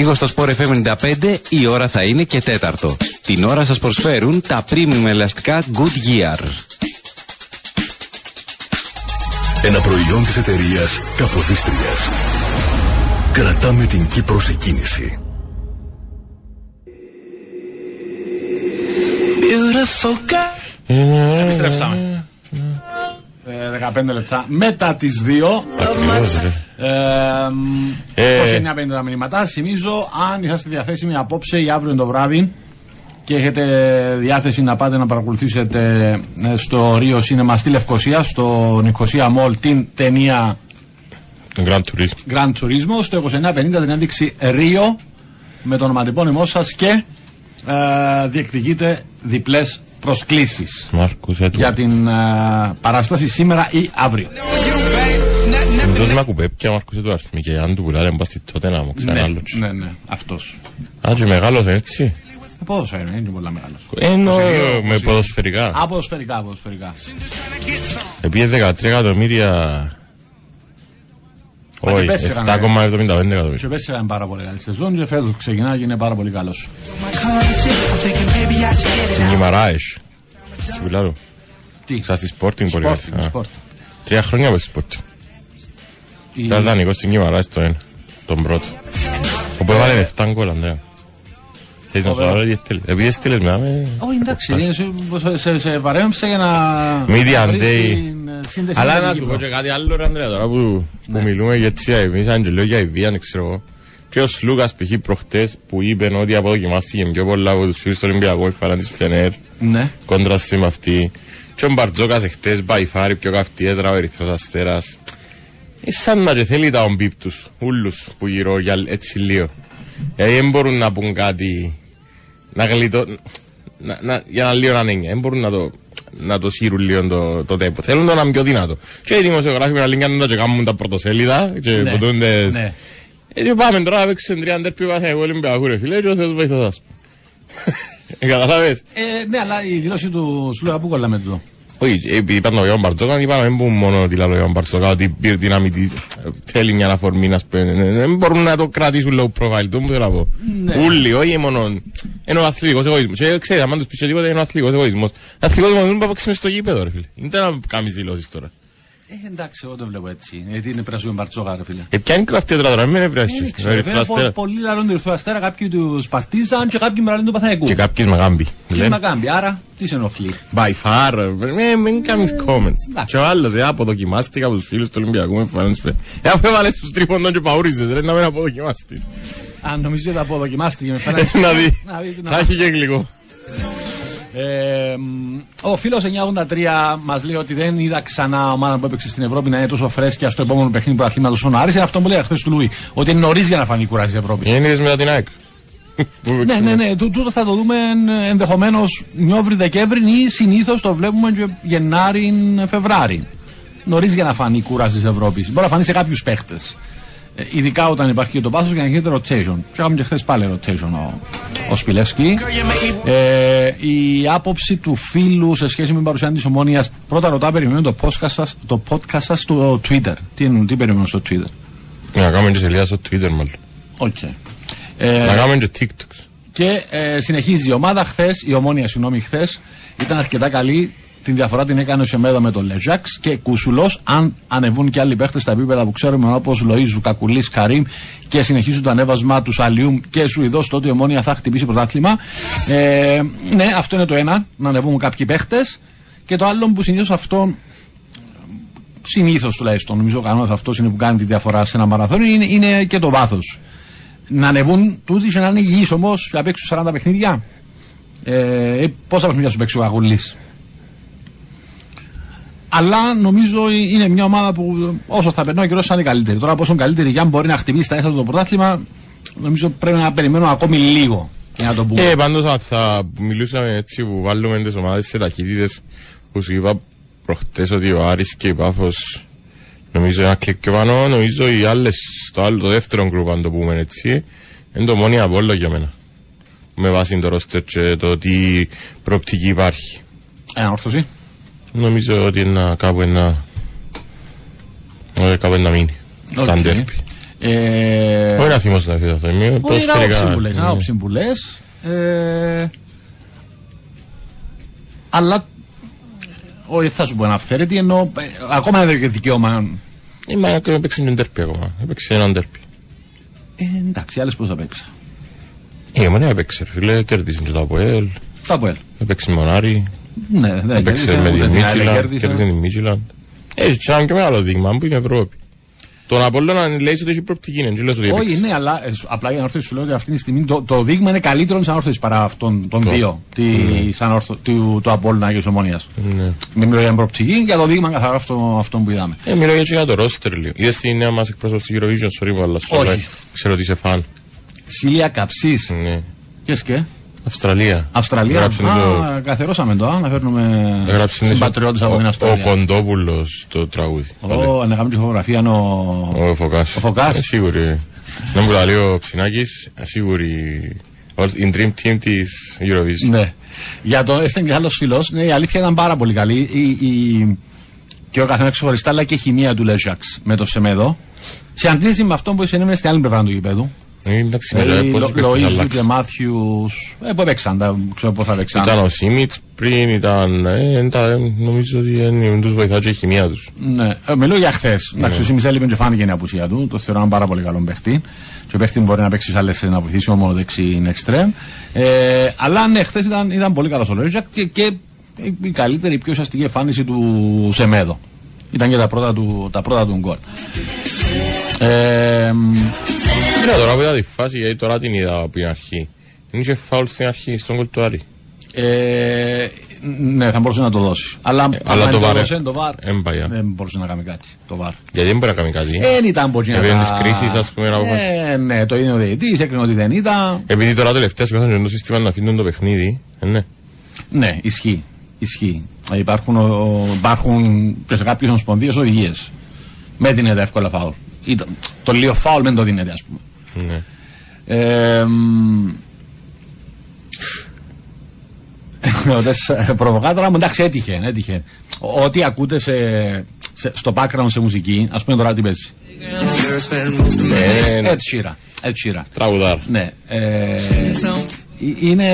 Λίγο στο Sport FM 95 η ώρα θα είναι και τέταρτο. Την ώρα σας προσφέρουν τα premium ελαστικά Goodyear. Ένα προϊόν της εταιρείας Καποδίστριας. Κρατάμε την Κύπρο σε κίνηση. Επιστρέψαμε. Ε, 15 λεπτά μετά τις 2. Ακριβώς, ρε. Ε, Ε. 29-50 τα μηνύματα; Θυμίζω, αν είσαστε διαθέσιμοι απόψε ή αύριο το βράδυ και έχετε διάθεση να πάτε να παρακολουθήσετε ε, στο Ρίο Σίνεμα στη Λευκοσία, στο Νικοσία Μολ, την ταινία Grand Turismo. Grand Turismo, στο 2950 την ένδειξη Ρίο με το ονοματεπώνυμό σας και ε, διεκδικείτε διπλές προσκλήσεις Μάρκος, έτοιμο. για την ε, παράσταση σήμερα ή αύριο. Εντός με ακουπέπια Μάρκος του αριθμί και αν του πουλάρε μπας στη τότε να μου Ναι, ξανά άλλος. ναι, ναι, αυτός. Α, και μεγάλος έτσι. Πόσο είναι, είναι πολλά μεγάλος. Εννοώ 22, με 22. ποδοσφαιρικά. Αποδοσφαιρικά, ποδοσφαιρικά. Επίε 13 εκατομμύρια. Μα Όχι, και πέρσι έκανα, 7,75 Και εκατομμύρια. πέρσι ήταν πάρα πολύ καλή σεζόν και φέτος ξεκινά και είναι πάρα πολύ καλός. Στην Γιμαράες. Στην Πιλάρου. Τι, Σαν στη Sporting πολύ καλή. σπορτ, Α. σπορτ. Τρία χρόνια από στη Sporting. Η- Ήταν δανεικός στην Γιμαράες το ένα. Τον πρώτο. Όπου έβαλε 7 γκολ, Ανδρέα. Θέλεις να σου Φοβερό. βάλω τι έστειλε. Επειδή έστειλες μετά με... Όχι, εντάξει, είναι σε- σε- σε- σε παρέμψε για να. Media να βρεις Day. την, ε, σύνδεση Αλλά με να την σου Κύπρο. πω και κάτι άλλο ρε Ανδρέα τώρα που, που μιλούμε για έτσι εμείς αν και λέω για η βία δεν ξέρω εγώ. Και ο Σλούκας π.χ. προχτές που είπε ότι αποδοκιμάστηκε πιο πολλά από τους φίλους του Ολυμπιακού η φάνα της Φενέρ Ναι. κόντρα με αυτή. Και ο Μπαρτζόκας εχθές μπαϊφάρει πιο καυτή έδρα ο Ερυθρός Αστέρας. Ε, σαν να και θέλει τα ομπίπτους, ούλους που γύρω για έτσι λίγο. Ε, δεν μπορούν να πούν κάτι, να γλιτώ, να, να, για να λίγο να είναι, δεν μπορούν να το, να το σύρουν λίγο το, το τέπο. Θέλουν το να είναι πιο δυνατό. Και οι δημοσιογράφοι με να και κάνουν τα πρωτοσέλιδα και Ναι, ποτούντες. ναι. Ε, και πάμε τώρα να παίξουν τρία αντέρπι βαθιακού Ολυμπιακού ρε φίλε και ο Θεός βοηθός σας. Ε, (laughs) Καταλάβες; Ε, ναι, αλλά η δηλώση του Σλούγα που κολλάμε του. Όχι, ε, είπαν το Ιωάνν Μπαρτζόκα, είπαν δεν μπορούν μόνο ότι λέω Ιωάνν Μπαρτζόκα, ότι πήρε δύναμη, τη- θέλει μια αναφορμή, να πούμε. Ε, Δεν μπορούν να το κρατήσουν low profile, το μου θέλω να πω. Ούλοι, όχι μόνο. Είναι ο αθλητικός εγωισμός. Και ξέρετε, αν τους πεις και τίποτα, είναι ο αθλητικός εγωισμός. Ο αθλητικός εγωισμός είναι που παίξουμε στο γήπεδο, ρε φίλε. Είναι να κάνεις δηλώσεις τώρα. Ε, εντάξει, εγώ το βλέπω έτσι. Γιατί είναι πράσινο μπαρτσόγα, ρε φίλε. Ε, ποια είναι και αυτή η έδρα τώρα, μην ευρέσεις. Δεν ξέρω, βέβαια, πο- Πολλοί λαλούν του Ερυθρού Αστέρα, κάποιοι του Σπαρτίζαν και κάποιοι με λαλούν του Παθαϊκού. Και κάποιοι με γάμπη. Τι Λένε, να κάνει, άρα τι σε ενοχλεί; By far, ε, μην κάνεις comments. εντάξει. Και ο άλλος, ε, αποδοκιμάστηκα από τους φίλους του Ολυμπιακού με φανές φε. Ε, αφού έβαλες τους τρίποντων και παούριζες, ρε, να μην αποδοκιμάστης. Αν νομίζω ότι αποδοκιμάστηκε με φανάκι. Να δει. Να δει τι να Θα έχει και γλυκό. Ε, μ, ο φίλος 983 μας λέει ότι δεν είδα ξανά ομάδα που έπαιξε στην Ευρώπη να είναι τόσο φρέσκια στο επόμενο παιχνίδι του αθλήματο στον Άρης. Είναι αυτό που λέει χθες του Λουί. Ότι είναι νωρίς για να φανεί η κουράση της Ευρώπης. Είναι είδες μετά την ΑΕΚ. Που Ναι, παίξαμε. ναι, ναι. Τού- Τούτο θα το δούμε ενδεχομένως Νιόβρη-Δεκέμβρη ή συνήθως το βλέπουμε και Γενάρη-Φεβράρη. Νωρίς για να φανεί η κούραση της Ευρώπης. Μπορεί να φανεί σε κάποιους παίχτες. Ε, ειδικά όταν υπάρχει και το πάθο για να γίνεται rotation. Και είχαμε και χθες πάλι rotation ο, ο Σπιλεύσκη. Ε, η άποψη του φίλου σε σχέση με την παρουσία της ομόνοια. Πρώτα ρωτά, περιμένω το podcast σας το podcast σας στο Twitter. Τι, εννοούν, τι περιμένω στο Twitter; Να κάνουμε και σελίδα στο Twitter μάλλον. Οκ. Ε, Να κάνουμε και TikToks. Και ε, συνεχίζει η ομάδα. Χθες, η Ομόνοια, συγγνώμη, χθες ήταν αρκετά καλή. Την διαφορά την έκανε ο Σεμέδο με τον Λόριτζακ και Κουσουλό. Αν ανεβούν και άλλοι παίχτες στα επίπεδα που ξέρουμε, όπως Λοίζου, Κακουλής, Καρίμ και συνεχίζουν το ανέβασμά τους Αλιούμ και Σουηδός, τότε η Ομόνοια θα χτυπήσει πρωτάθλημα. Ε, ναι, αυτό είναι το ένα, να ανεβούν κάποιοι παίχτες. Και το άλλο που συνήθως αυτό συνήθως τουλάχιστον, νομίζω ο κανόνα αυτός είναι που κάνει τη διαφορά σε ένα μαραθώνιο, είναι, είναι και το βάθος. Να ανεβούν τούτοι και να είναι υγιείς όμως να παίξουν 40 παιχνίδια. Ε, πόσα παιχνίδια σου παίξει ο Αγουλή. Αλλά νομίζω είναι μια ομάδα που όσο θα περνάει ο καιρός θα είναι καλύτερη. Τώρα, πόσο καλύτερη για αν μπορεί να χτυπήσει τα έσοδα το πρωτάθλημα, νομίζω πρέπει να περιμένουμε ακόμη λίγο για να το πούμε. Ε, πάντως αν θα μιλούσαμε έτσι που βάλουμε τις ομάδες σε ταχύτητες που σου είπα προχτές ότι ο Άρης και η Πάφος νομίζω ένας κλικ και πάνω, νομίζω οι άλλες, το άλλο, το δεύτερο γκρουπ αν το πούμε έτσι, είναι το μόνοι Απόλλω για μένα. Με βάση το ρόστερ και το τι προοπτική υπάρχει. Ένα όρθωση. Νομίζω ότι είναι κάπου ένα, ε, κάπου ένα μείνει. Στα Οκ. ντέρπι. Ε, Όχι να θυμώσαι να φύγει αυτό. Είμαι Όχι, είναι ποδοσφαιρικά, άποψη που λες, είναι ναι. άποψη που λες. Ε, αλλά όχι θα σου πω ένα αυθαίρετη, ενώ ε, ακόμα δεν έχει δικαίωμα. Ε, μα να έπαιξε ένα ντέρπι ακόμα. Έπαιξε ένα ντέρπι. Ε, εντάξει, άλλες πώς θα παίξα. Ε, μόνο έπαιξε, ρε φίλε, κέρδισε και το ΑΠΟΕΛ. Τα πω, Έπαιξε με Μονάρι, Ναι, δεν έπαιξε κέρδισε, με ούτε την την άλλη Μίτσιλαν, κέρδισε. κέρδισε την Μίτσιλαν. Έχει και ένα και μεγάλο δείγμα που είναι Ευρώπη. Τον Απόλλωνα λέει ότι έχει προοπτική, δεν λες ότι Όχι, έπαιξε. ναι, αλλά ε, σου- απλά για να ορθώσεις σου λέω ότι αυτή τη στιγμή το, το δείγμα είναι καλύτερο σαν όρθωση παρά αυτών των Το. δύο. Τη, σαν όρθο, του, του Απόλλωνα και της Ομόνιας. Ναι. Δεν μιλώ για την προοπτική, για το δείγμα καθαρά αυτό, αυτό που είδαμε. Ε, μιλάω έτσι για το ρόστερ λίγο. Είδες τη νέα μας εκπρόσωπος στη Eurovision, sorry, αλλά σου Όχι. λέω, ξέρω ότι είσαι φαν. Σίλια Καψής. Ναι. Και; σκε. Αυστραλία. Αυστραλία. Γράψε το- Α, καθερώσαμε το, α, να φέρνουμε Έγραψε συμπατριώτες από την ο- Ο Αυστραλία. Κοντόπουλος το τραγούδι. Πάλι. Ω, να κάνουμε τη φωτογραφία είναι ο... Ο Φωκάς. Ο Φωκάς. Ε, Σίγουρη. Να μου τα λέει ο Ψινάκης, ε, σίγουρη. Ως- Η dream team της Eurovision. Ναι. Για το έστειλε και άλλος φίλος. Ναι, η αλήθεια ήταν πάρα πολύ καλή. Η, η, και ο καθένας ξεχωριστά, αλλά και η χημεία του Λέζαξ με το Σεμέδο. Σε αντίθεση με αυτό που συνέβαινε στην άλλη πλευρά του γηπέδου. Ε, Εντάξει, Δηλαδή, μετά πώς Λο- παίχτες Λοΐζου αλλάξαν. και Μάθιους. Ε, που έπαιξαν, τα, ξέρω πώ θα παίξαν. Ήταν ο Σίμιτς πριν, ήταν, ε, ήταν, νομίζω ότι δεν τους βοηθά και η χημεία τους. Ναι, ε, μιλώ για χθες. Εντάξει, ο Σίμι έλειπε και φάνηκε η απουσία του. Το θεωρώ έναν πάρα πολύ καλό παίχτη. Και ο παίχτη μπορεί να παίξει σε άλλες να βοηθήσει μόνο δεξί είναι εξτρέμ. Ε, αλλά ναι, χθες ήταν, ήταν πολύ καλός ο Λόριτζακ και, και η καλύτερη, η πιο ουσιαστική εμφάνιση του Σεμέδο. Ήταν και τα πρώτα του, τα πρώτα του γκολ. Ε, μ, Κοίτα τώρα που είδα τη φάση, γιατί τώρα την είδα από την αρχή. Δεν είχε φάουλ στην αρχή, στο γκολ του Άρη. ε, ναι, θα μπορούσε να το δώσει. Αλλά, αλλά άμα το το βαρ, δώσε, το βαρ εν πάει, α. δεν μπορούσε να κάνει κάτι. Το βαρ. Γιατί δεν μπορεί να κάνει κάτι. Δεν ήταν μπορεί να Επειδή τα- τις κρίσεις, ας πούμε, να αποφασίσει. Ε, ναι, το είναι ο διαιτητής, έκρινε ότι δεν ήταν. Επειδή τώρα τελευταία συμμετέχουν το σύστημα να αφήνουν το παιχνίδι, ε, ναι. Ναι, ισχύει. ισχύει. Ε, Υπάρχουν, ο- ο- υπάρχουν και σε κάποιες ομοσπονδίες οδηγίες. Με δίνεται εύκολα φάουλ. Ή το, το λίγο φάουλ δεν το δίνεται, ας πούμε. Ναι. Ε, μ, Ρωτές, ε, προβοκάτορα μου εντάξει έτυχε, έτυχε. Ο- Ό,τι ακούτε σε, σε- στο background σε μουσική, ας πούμε τώρα τι παίζει. Ε, ναι. Ed Sheeran. Ed Sheeran. Τραγουδάρ. Ναι. Ε, είναι,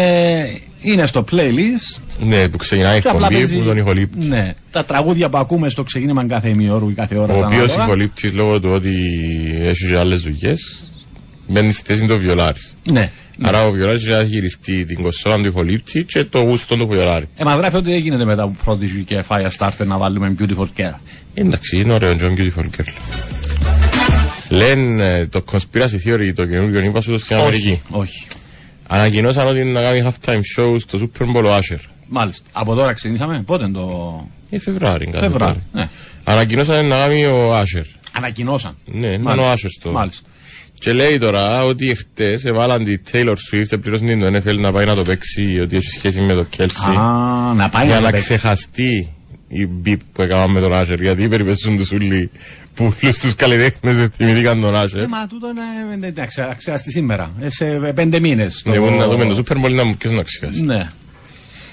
είναι στο playlist. Ναι, που ξεκινάει η και απλά εκπομπή παίζει- που τον ηχολήπτη. Ναι. Τα τραγούδια που ακούμε στο ξεκίνημα κάθε ημιώρου ή κάθε ώρα. Ο σαν οποίος τώρα. ηχολήπτη λόγω του ότι έχει και άλλες δουλειές, μπαίνει στη θέση του βιολάρης. Ναι. Άρα ο βιολάρης θα χειριστεί την κονσόλα του ηχολήπτη και το γούστο του βιολάρη. Ε, μας γράφει ότι δεν γίνεται μετά από Prodigy και Firestarter να βάλουμε Beautiful Care. Εντάξει, είναι ωραίο, John Beautiful Girl. Λένε το conspiracy theory, το καινούργιο ύπασο στην Αμερική. όχι. Ανακοινώσαν ότι να κάνει halftime show στο Super Bowl ο Asher. Μάλιστα. Από τώρα ξεκινήσαμε; Πότε είναι το. Ε, Φεβράρι, κάτι Φεβράρι. τέτοιο. Ναι. Ανακοινώσαν να κάνει ο Asher. Ανακοινώσαν. Ναι, είναι Μάλιστα. ο Asher στο. Μάλιστα. Και λέει τώρα ότι εχθές έβαλαν τη Taylor Swift, πλήρωσαν την το NFL να πάει να το παίξει, ότι έχει σχέση με το Kelsey. Α, να πάει για να, να το παίξει. ξεχαστεί η μπιπ που έκαναν με τον Asher. Γιατί περιπέσουν τους ούλοι που όλους τους καλλιτέχνες δεν θυμηθήκαν τον Asher. Ε, μα τούτο είναι. Εντάξει, αξιάστη σήμερα. Ε, σε πέντε μήνες. Ναι, μπορεί να δούμε το Super Bowl να μου ποιος να ξεχάσει. Ναι.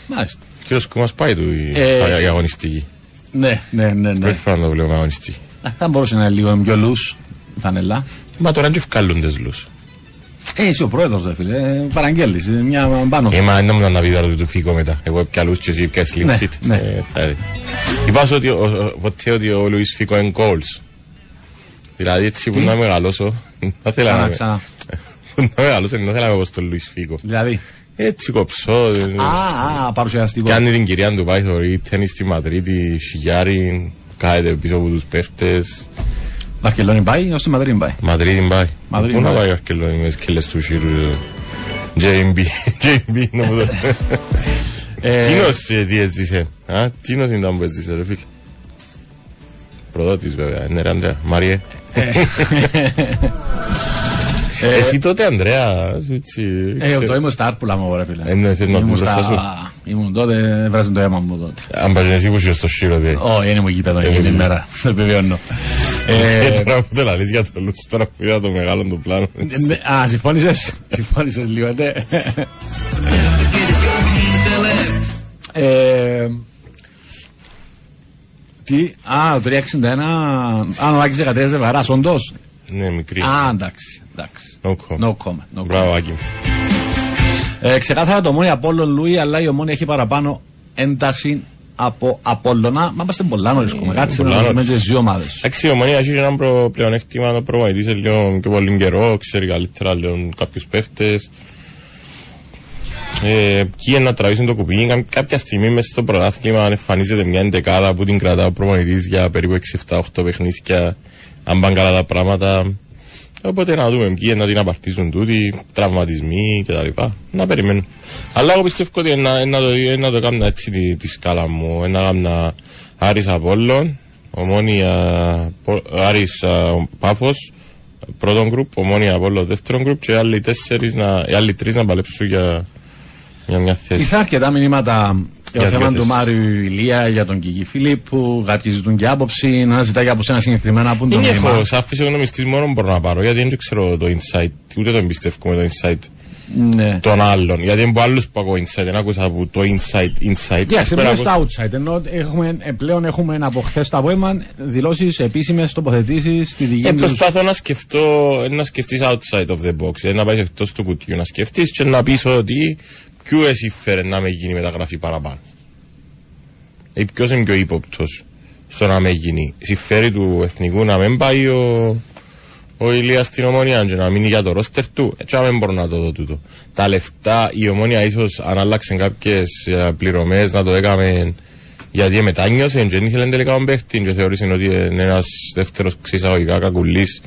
Μάλιστα. Και ο Σκούμας πάει του η, Ε, η αγωνιστική. Ναι, ναι, ναι. ναι. Πρώτη φορά να το βλέπουμε αγωνιστική. Α, Θα μπορούσε να είναι λίγο πιο loose η φανελά. Μα τώρα δεν ευκάλλουν τις λούς. Ε, είσαι ο πρόεδρος, δε φίλε. Ε, Παραγγέλνεις. Μια πάνω. Ε, μα δεν μου να πει τώρα του φύγω μετά. Εγώ πια λούς και εσύ πια slim Ναι, fit. ναι. Ε, θα δει. Είπα σου ότι ο- ο- ποτέ ότι ο Λουίς Φίκο είναι goals. Δηλαδή έτσι που να μεγαλώσω, θα ήθελα Ξανά, να ξανά. (laughs) που να μεγαλώσω, δεν θα ήθελα να είμαι όπως τον Λουίς Φίκο. Δηλαδή; Έτσι κοψώ. ε, Α, α, παρουσιαστικό. Κάνει την κυρία του πάει θωρεί τέννις στη Μαδρίτη, σιγιάρι, κάθεται πίσω από τους παίχτες. Βαρκελόνη πάει, ω τη Μαδρίτη πάει. Μαδρίτη πάει. Μαδρίτη Πού να πάει. πάει ο Αρκελόνη με σκέλες του Σύρου. JB, JB νομίζω. Ε, Τίνος ε, τι έζησε. Α, Τίνος ήταν που έζησε ρε φίλε. Προδότης βέβαια. Ναι ρε Ανδρέα. Μάριε. Εσύ τότε Ανδρέα. σου έτσι, Ε, ξέρω. το ήμουν στα άρπουλα μου, ρε φίλε. Εννοείς, θες να Ήμουν τους μπροστά στα- Ήμουν τότε, έβραζε το αίμα μου τότε. Αν πας εσύ που είσαι στο Σύρο δε. Όχι, είναι μου γήπεδο εκείνη την ημέρα. Το (laughs) επιβεβαιώνω. Ε, Ε, Τώρα που το λαλείς για το Λούς, τώρα που είδα το μεγάλο το πλάνο. ναι, Α, συμφώνησες; (laughs) Συμφώνησες λίγο, ναι. Ε, Τι, α, το 361, αν ο Άκης 13 Ζευγαράς, όντως. Ναι, μικρή. Α, εντάξει, εντάξει. No comment. No comment. no comment. Μπράβο Άκη μου. Ε, ξεκάθαρα το μόνοι Απόλλων Λουί, αλλά η ομόνια έχει παραπάνω ένταση από Απόλλωνα. Μα είμαστε πολλά νωρίς κόμμα. Κάτσε να πολλά δούμε νωρίς. τις δύο ομάδες. Εντάξει, η ομονία έχει ένα προ, πλεονέκτημα να προπονητής σε λίγο πιο πολύ καιρό, ξέρει καλύτερα λίγο κάποιους παίχτες. Ε, και να τραβήσουν το κουπί. Κα- Κάποια στιγμή μέσα στο πρωτάθλημα εμφανίζεται μια εντεκάδα που την κρατά ο προπονητής για περίπου 6-7-8 παιχνίδια, αν πάνε καλά τα πράγματα. Οπότε να δούμε ποιοι να την απαρτίζουν τούτοι, τραυματισμοί κτλ. Να περιμένουν. Αλλά εγώ πιστεύω ότι να, να, το, να το κάνω έτσι τη, τη σκάλα μου. Να κάνω Άρης Απόλλων, Ομόνια Πο- Άρης α, Πάφος, πρώτον γκρουπ, Ομόνια Απόλλων δεύτερον γκρουπ και οι άλλοι τέσσερις, να, οι άλλοι τρεις να παλέψουν για, για μια θέση. Ήρθα αρκετά μηνύματα για το Για θέμα δύο του θέσεις. Μάριου Ηλία, για τον Κiki Φιλίππου. Κάποιοι ζητούν και άποψη. Να ζητάει από σένα συγκεκριμένα που είναι το Δεν μήνυμα; έχω, σαν φυσιογνωμιστής μόνο μπορώ να πάρω, γιατί δεν ξέρω το insight, ούτε το εμπιστεύομαι το insight Ναι. των άλλων. Γιατί είναι από άλλους που ακούω insight, δεν άκουσα από το insight, insight. Κοιτάξτε, Πέρα πλέον από- στα outside. Ενώ έχουμε, ε, πλέον έχουμε από χθες το απόγευμα δηλώσεις επίσημες τοποθετήσεις στη δική Ε, του. προσπαθώ να σκεφτώ, ε, να σκεφτείς outside of the box, ε, να πάεις εκτός του κουτιού, να σκεφτείς και να πεις ότι ποιο εσύ φέρε να με γίνει μεταγραφή παραπάνω; Ή ποιος είναι πιο ύποπτος στο να με γίνει; Συμφέρει του εθνικού να μην πάει ο, ο Ηλίας στην ομόνια και να μείνει για το ρόστερ του; Έτσι δεν μπορώ να το δω τούτο. Τα λεφτά, η ομόνια ίσως αν άλλαξε κάποιες ε, πληρωμές να το έκαμε γιατί μετάνιωσε και δεν ήθελε τελικά τον παίχτη και θεώρησε ότι είναι ένας δεύτερος ξεισαγωγικά κακουλής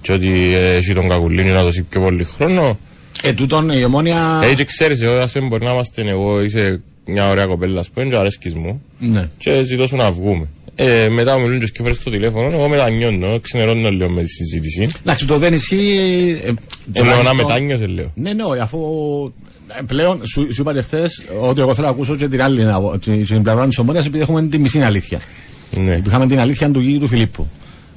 και ότι ε, έχει τον κακουλή να δώσει πιο πολύ χρόνο. Ε, τούτον η ομόνια. Έτσι ξέρεις, εγώ ας πούμε μπορεί να είμαστε εγώ είσαι μια ωραία κοπέλα ας πούμε και αρέσκεις μου Ναι. και ζητώ σου να βγούμε. Ε, μετά μου λένε και φέρεις στο τηλέφωνο, εγώ μετανιώνω, ξενερώνω λίγο με τη συζήτηση. Εντάξει, το δεν ισχύει. ε, Ενώ τουλάχιστον- να μετάνιωσε λέω. Ναι, ναι, αφού ε, πλέον σου, σου είπα χθες ότι εγώ θέλω να ακούσω και την άλλη να- την, την πλευρά της ομόνιας επειδή έχουμε τη μισή αλήθεια. Ναι. Είχαμε την αλήθεια του γύρου του Φιλίππου.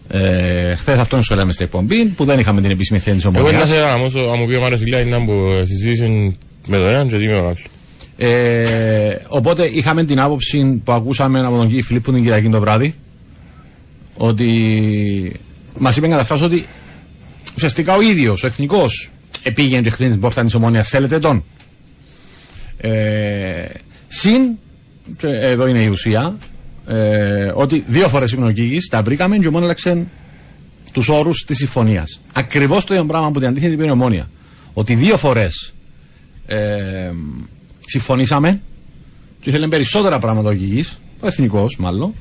Ε, Χθες αυτόν σου λέμε στην εκπομπή που δεν είχαμε την επίσημη θέση της Εγώ να ομόνια. σε αναμώσω, αν μου πει ο Μάριος Ηλιά είναι που συζήτησαν με τον έναν και τι με τον άλλο. Ε, οπότε είχαμε την άποψη που ακούσαμε από τον κύριο Φιλίππου την Κυριακή το βράδυ ότι μας είπε καταρχάς ότι ουσιαστικά ο ίδιος, ο εθνικός, επήγαινε και χτύπησε την πόρτα της ομόνια. Θέλετε τον; Ε, συν, και εδώ είναι η ουσία, ε, ότι δύο φορές ήμουν ο Κίγης, τα βρήκαμε και ο μόνο άλλαξε τους όρους της συμφωνίας. Ακριβώς το ίδιο πράγμα που την αντίθετη είπε η ομόνια. Ότι δύο φορές ε, συμφωνήσαμε και ήθελε περισσότερα πράγματα ο Κιγής, ο εθνικός μάλλον.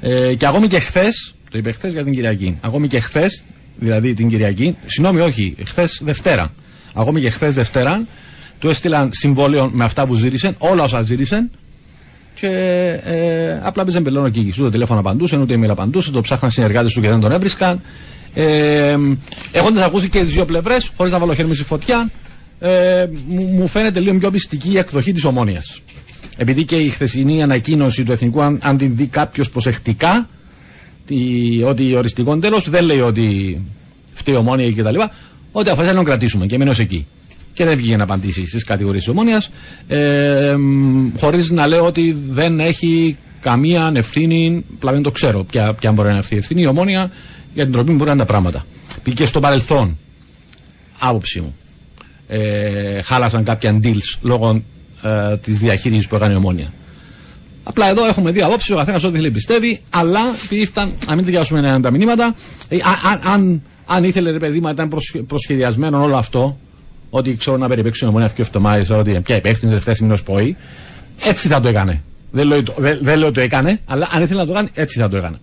Ε, και ακόμη και χθες, το είπε χθες για την Κυριακή, ακόμη και χθες, δηλαδή την Κυριακή, συγγνώμη, όχι, χθες Δευτέρα. Ακόμη και χθες Δευτέρα, του έστειλαν συμβόλαιο με αυτά που ζήτησαν, όλα όσα ζήτησαν, και ε, απλά παίζαν πελών ο Κίκης. Ούτε τηλέφωνο απαντούσε, ούτε email απαντούσε, το ψάχναν συνεργάτες του και δεν τον έβρισκαν. Ε, Έχοντας ακούσει και τις δύο πλευρές, χωρίς να βάλω χέρι μου στη φωτιά, ε, μου, μου φαίνεται λίγο πιο πιστική η εκδοχή της ομόνοια. Επειδή και η χθεσινή ανακοίνωση του Εθνικού, αν, αν την δει κάποιος προσεκτικά, τη, ότι οριστικό τέλος δεν λέει ότι φταίει η ομόνοια κτλ. Ότι αφορά να τον κρατήσουμε και μένω εκεί. Και δεν βγήκε να απαντήσει στις κατηγορίες της ομόνοια, ε, χωρίς να λέω ότι δεν έχει καμία ευθύνη, πλά δεν το ξέρω ποια, ποια μπορεί να είναι αυτή η ευθύνη, η ομόνοια για την τροπή που μπορεί να είναι τα πράγματα. Πήγε στο παρελθόν, άποψή μου. ε, χάλασαν κάποια deals λόγω ε, της διαχείρισης που έκανε η ομόνια. Απλά εδώ έχουμε δύο απόψεις, ο καθένας ό,τι θέλει πιστεύει, αλλά επειδή ήρθαν, να μην διαβάσουμε τα μηνύματα, ε, α- αν, αν, αν ήθελε ρε παιδί μου, ήταν προσ- προσχεδιασμένο όλο αυτό, ότι ξέρω να περιπέξουν η ομόνια και εβδομάδες, ότι πια υπεύθυνη τελευταία στιγμή ως πρωί, έτσι θα το έκανε. Δεν λέω, το- δεν, δεν λέω το έκανε, αλλά αν ήθελε να το κάνει, έτσι θα το έκανε.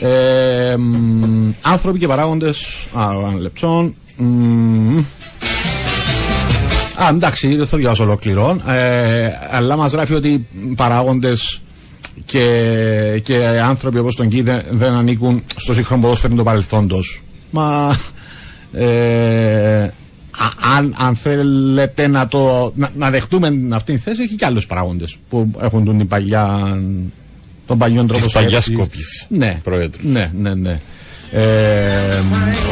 Ε, μ, άνθρωποι και παράγοντες. Α, ένα λεπτό. Μ, Α, εντάξει, δεν θα διαβάσω ολόκληρο. Ε, αλλά μας γράφει ότι παράγοντες και, και άνθρωποι όπως τον Κί δεν, δεν ανήκουν στο σύγχρονο ποδόσφαιρο του παρελθόντος. Μα. Ε, α- αν, αν θέλετε να, το, να, να δεχτούμε αυτή τη θέση, έχει και άλλους παράγοντε που έχουν τον, την παλιά, τον παλιό τρόπο Της παλιάς σκέψης. κόπης, Ναι, πρόεδρου. Ναι, ναι, ναι. Ε,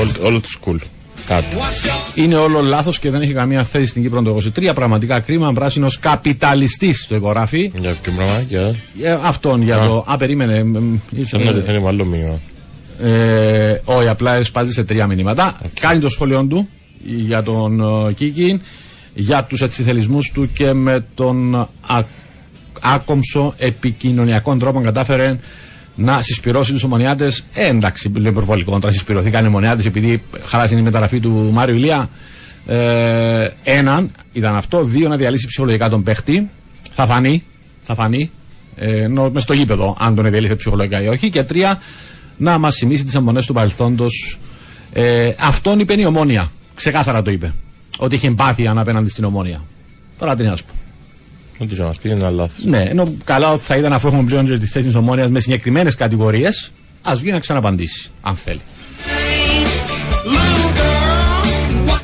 Όλο- Όλο το school. Κάτω. είναι όλο λάθος και δεν έχει καμία θέση στην Κύπρο το 23. Πραγματικά κρίμα. Πράσινος καπιταλιστής το υπογράφει. Για ποιο πράγμα, για... Ε, αυτόν για το. Α, περίμενε. μ, μ, ήρθε- Σαν να θέλει άλλο μήνυμα. Ε, όχι, απλά σπάζει σε τρία μηνύματα. Κάνει το σχόλιο του για τον ε, Κίκη, για τους ετσιθελισμούς του και με τον α, άκομψο επικοινωνιακό τρόπο κατάφερε να συσπυρώσει τους ομονιάτες. Ε, εντάξει, λέει υπερβολικό τώρα συσπηρωθήκαν οι ομονιάτες επειδή χάλασε η μεταγραφή του Μάριου Ηλία. Ε, έναν ήταν αυτό. Δύο να διαλύσει ψυχολογικά τον παίχτη. Θα φανεί. Θα φανεί. Ε, ενώ μες στο γήπεδο, αν τον διαλύσει ψυχολογικά ή όχι. Και τρία, να μας θυμίσει τις αιμονές του παρελθόντος. Ε, αυτόν είπε η ομόνια. Ξεκάθαρα το είπε. Ότι είχε εμπάθεια απέναντι στην ομόνια. Τώρα τι να σου πω. Ό,τι και να μας πει είναι ένα λάθος. Ναι, ενώ καλά θα ήταν αφού έχουμε πλέον και τη θέση της ομόνιας με συγκεκριμένες κατηγορίες, ας βγει να ξαναπαντήσει, αν θέλει.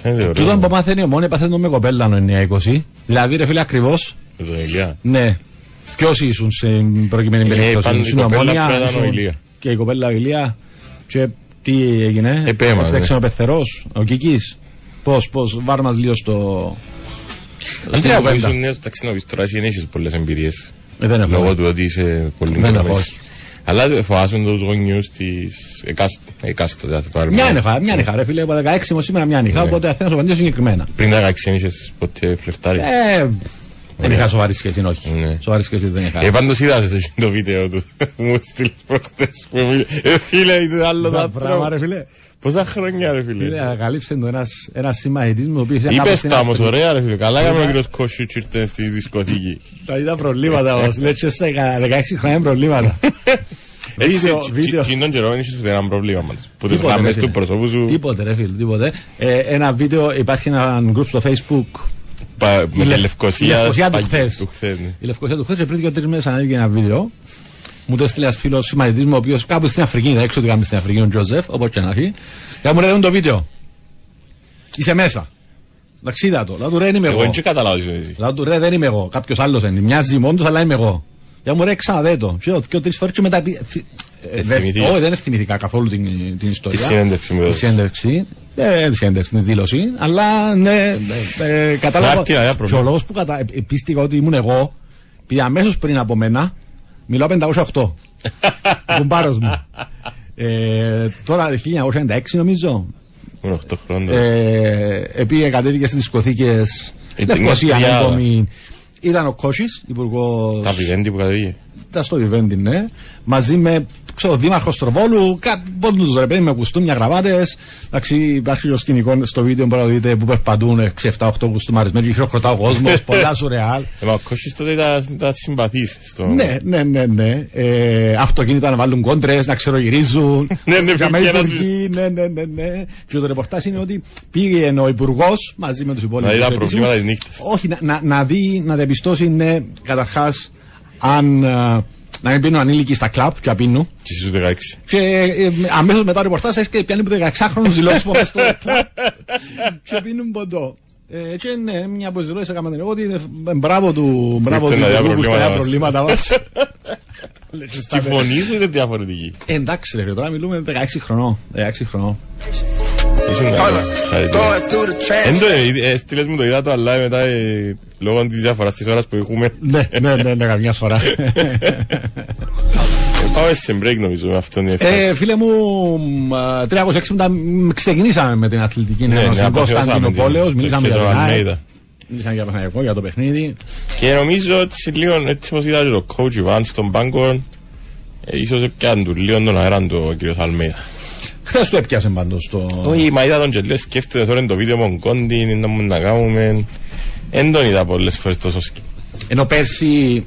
Φαίνεται Τούτον ωραίο. που μάθαινε η ομόνια παθαίνει με κοπέλα το 9-20. Δηλαδή, ρε φίλε, ακριβώς. Με τον Ηλία. Ναι. Ποιο ήσουν σε προκειμένη Ε, περίπτωση. πάντα η Ήσουν κοπέλα ομόνια, πρέπει να ήταν ο ήσουν- Ηλία. Και η κοπέλα ο Ηλία. Και τι έγινε; Επέμενε. Έτσι ο πεθερός, ο Κικής. Πώς, πώς, βάρ μας λίγο στο. στην Αντρέα, που κουβέντα. ήσουν νέος ταξινόμης, τώρα εσύ δεν έχεις πολλές εμπειρίες. Ε, δεν έχω. Λόγω του ότι είσαι πολύ Δεν μικρό έχω, μέση. όχι. Αλλά φοβάσαι τους γονιούς της εκάστοτε, εκάστοτε, θα πάρουμε. Μια νυχά, μια νυχά, ρε φίλε. Από 16 μου σήμερα μια νυχά. Ναι. Οπότε θέλω να σου απαντήσω συγκεκριμένα. Πριν τα 16 δεν είχες ποτέ φλερτάρει. Ε, δεν είχα σοβαρή σχέση, όχι. Ναι. Σοβαρή σχέση δεν είχα. Ε, πάντως είδα σε εκείνο το βίντεο του. (laughs) Μου στείλες προχτές που μίλησε. Ε, φίλε, είναι άλλος Τα πράγμα, ρε άνθρωπος. φίλε. Πόσα χρόνια, ρε φίλε. Φίλε, ανακαλύψε το ένας, ένας συμμαχητής μου, ο οποίος ήταν κάπου Είπες στην τα όμως, Αφρική. ωραία ρε φίλε. Καλά έκαμε ο κύριος Κόσιουτσι ήρθε στη δισκοθήκη. Τα είδα προβλήματα όμως, λέει και σε 16 χρόνια προβλήματα. Έτσι, (laughs) Βίντεο, τσι- βίντεο. τσι- τσινόν καιρό δεν είχες ούτε ένα πρόβλημα μας. Που τις Τίποτε, ρε, γραμμές φίλε. του προσώπους σου Τίποτε ρε φίλε, τίποτε. Ε, ένα βίντεο, υπάρχει ένα group στο facebook πα- με η τη Λευ- Λευκοσία. η Λευκοσία του παγι- χθες. Του χθες, ναι. Η Λευκοσία του χθες και πριν δύο-τρεις μέρες ανέβηκε ένα βίντεο. Μου το έστειλε ένας φίλος συμμαχητής μου, ο οποίος κάπου στην Αφρική, δεν έξω ότι κάνουμε στην Αφρική, ο Τζοζεφ, όπως και να έχει. Και μου λέει, «Δουν το βίντεο. Είσαι μέσα. Εντάξει, είδα το. Λέω του ρε, δεν είμαι Εγώ εγώ. δεν καταλάβω τι εσύ. Λέω του ρε, δεν είμαι εγώ. Κάποιος άλλος είναι. Μοιάζει μόνο του, αλλά είμαι εγώ. Για μου ρε, ξαναδέ το. Και δύο τρεις φορές και μετά. πει- θυ- ε, δεν- θυμηθήκες. Όχι, δεν θυμηθήκα καθόλου την, την ιστορία. Τη συνέντευξη μου Τη έδωσες. συνέντευξη. Ε, τη συνέντευξη, την δήλωση. Αλλά ναι, ε, ε, κατάλαβα. Χάρτη, αγιά Και πρόβλημα. ο λόγος που κατα... ε, πίστηκα ότι ήμουν εγώ, πήγε αμέσως πριν από μένα, μιλάω 508. (laughs) Κουμπάρος μου. Ε, τώρα 1996 νομίζω. Ήμουν 8 χρόνια. Ε, επειδή κατέβηκε στις δισκοθήκες Ήταν Λευκοσία, μια τριάδα. ακόμη. Ήταν ο Κόση, υπουργός. Τα βιβέντη που κατέβηκε. Ήταν στο Βιβέντι, ναι. Μαζί με ξέρω, δήμαρχος Τροβόλου, πόντου ρε παιδί με κουστούμια γραβάτες. Εντάξει, υπάρχει το σκηνικό στο βίντεο που δείτε που περπατούν 6-7-8 κουστούμαρισμένοι, (laughs) χειροκροτά ο κόσμος, (laughs) πολλά σουρεάλ. Ε, μα ο Κώσης τότε ήταν ήταν συμπαθής στο... Ναι, ναι, ναι, ναι. Ε, αυτοκίνητα να βάλουν κόντρες, να ξερογυρίζουν. (laughs) Ναι, ναι, Καμένοι πήγε ένας υπουργοί, ναι, ναι, ναι, ναι. Και το ρεπορτάζ είναι ότι πήγε ο υπουργός μαζί με τους υπόλοιπους. Να είδα προβλήματα της νύχτας. Όχι, να, να, να δει, να διαπιστώσει, ναι, καταρχάς, αν. Ε, να μην πίνουν ανήλικοι στα κλαπ και απίνουν. Και εσύ στους 16. Και ε, αμέσως μετά το ρεπορτάζ έχει και πιάνει που 16χρονου δηλώσεις που έχουν στο κλαπ. και πίνουν ποντό. Ε, και ναι, μια από τις δηλώσεις έκαμε την εγώ ότι είναι ε, μπράβο του, μπράβο του ήρθε να δει υπουργού που στα προβλήματα προβλήματα μας. (laughs) Και η φωνής σου είναι διαφορετική. Εντάξει, ρε, φίλε, τώρα μιλούμε 16 χρονών. 16 χρονών. Ήσουν καλό. Συγχαρητήρια. Εν το ε, ε, στείλες μου το είδα το αλλά μετά ε, λόγω της διαφοράς της ώρας που έχουμε ναι, ναι, ναι, ναι, καμιά φορά. Πάμε σε break νομίζω με αυτόν η Ε, εφάση. φίλε μου, μ, α, 360 μ, ξεκινήσαμε με την αθλητική Ναι, ένωση ναι, Κωνσταντινοπόλεως. την- Μιλήσαμε και για το τον ΑΕΚ. Αλμέιδα. Μιλήσαμε για Παναγιακό, για το παιχνίδι. Και νομίζω ότι λίγο έτσι όπως είδα και το coach Ιβάν στον πάγκο ε, ίσως έπιαν του λίγο τον αέρα του ο κύριος Αλμέιδα. Χθες το έπιασε πάντως το. Όχι, μα είδα τον και λέω σκέφτεται τώρα είναι το βίντεο με κόντι, να μου να κάνουμε. Εν τον είδα πολλές φορές τόσο σκ... Ενώ πέρσι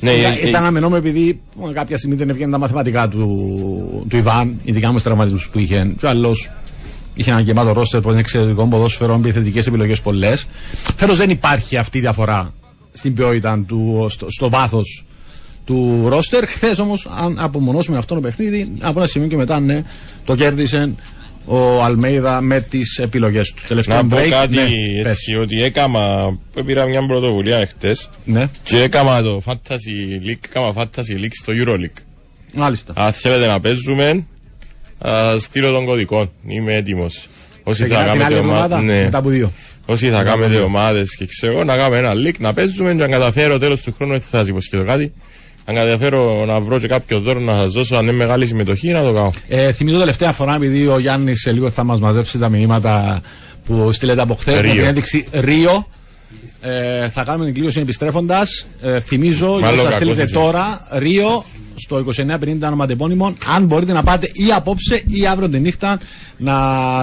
Ναι, ήταν, ε, ε, ήταν αμενόμενο επειδή ε, κάποια στιγμή δεν έβγαιναν τα μαθηματικά του, του Ιβάν, ειδικά με τους τραυματισμού που είχε. Του άλλος είχε ένα γεμάτο ρόστερ που είναι εξαιρετικό ποδόσφαιρο, επιθετικέ επιλογές πολλές. Φέτος δεν υπάρχει αυτή η διαφορά στην ποιότητα του, στο, στο βάθος του ρόστερ. Χθες όμως, αν απομονώσουμε αυτό το παιχνίδι, από ένα σημείο και μετά ναι, το κέρδισε ο Αλμέιδα με τις επιλογές του. Τελευταίο να πω break. κάτι ναι, πες. έτσι, ότι έκαμα, που πήρα μια πρωτοβουλία εχθές Ναι, και έκαμα το Fantasy League, έκαμα Fantasy League στο EuroLeague. μάλιστα. Αν θέλετε να παίζουμε, θα στείλω τον κωδικό. Είμαι έτοιμος. Όσοι θα Ξεκινά την άλλη κάνετε εβδομάδα, ομάδες, ναι. μετά από δύο. Όσοι θα κάνετε ομάδες και ξέρω, να κάνουμε ένα league, να παίζουμε και αν καταφέρω τέλος του χρόνου, δεν θα σας υποσχεθώ κάτι. Αν καταφέρω να βρω και κάποιο δώρο να σας δώσω, αν είναι μεγάλη συμμετοχή, να το κάνω. Ε, θυμίζω τελευταία φορά, επειδή ο Γιάννης σε λίγο θα μας μαζέψει τα μηνύματα που στείλετε από χθες με Ρίο. την ένδειξη Ρίο. Ε, θα κάνουμε την κλήρωση επιστρέφοντας. Ε, θυμίζω, για Μάλλον όσου θα στείλετε κακός είσαι. τώρα, Ρίο στο 2950 ονοματεπώνυμων. Αν μπορείτε να πάτε ή απόψε ή αύριο τη νύχτα να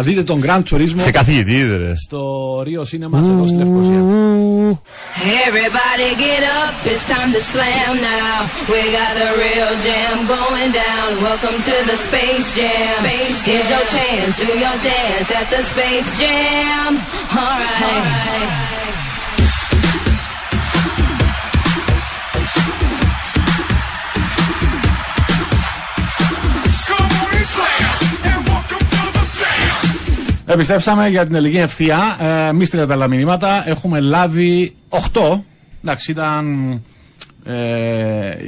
δείτε τον Grand Turismo καθηγητή, ρε. στο Ρίο Cinema εδώ στη Λευκοσία. Everybody get up, it's time to slam now. We got the real jam going down. Welcome to the Space Jam. Here's your chance, do your dance at the Space Jam. Alright. Come Επιστρέψαμε για την ελληνική ευθεία. Ε, μη στείλετε άλλα μηνύματα. Έχουμε λάβει 8. Εντάξει, ήταν ε,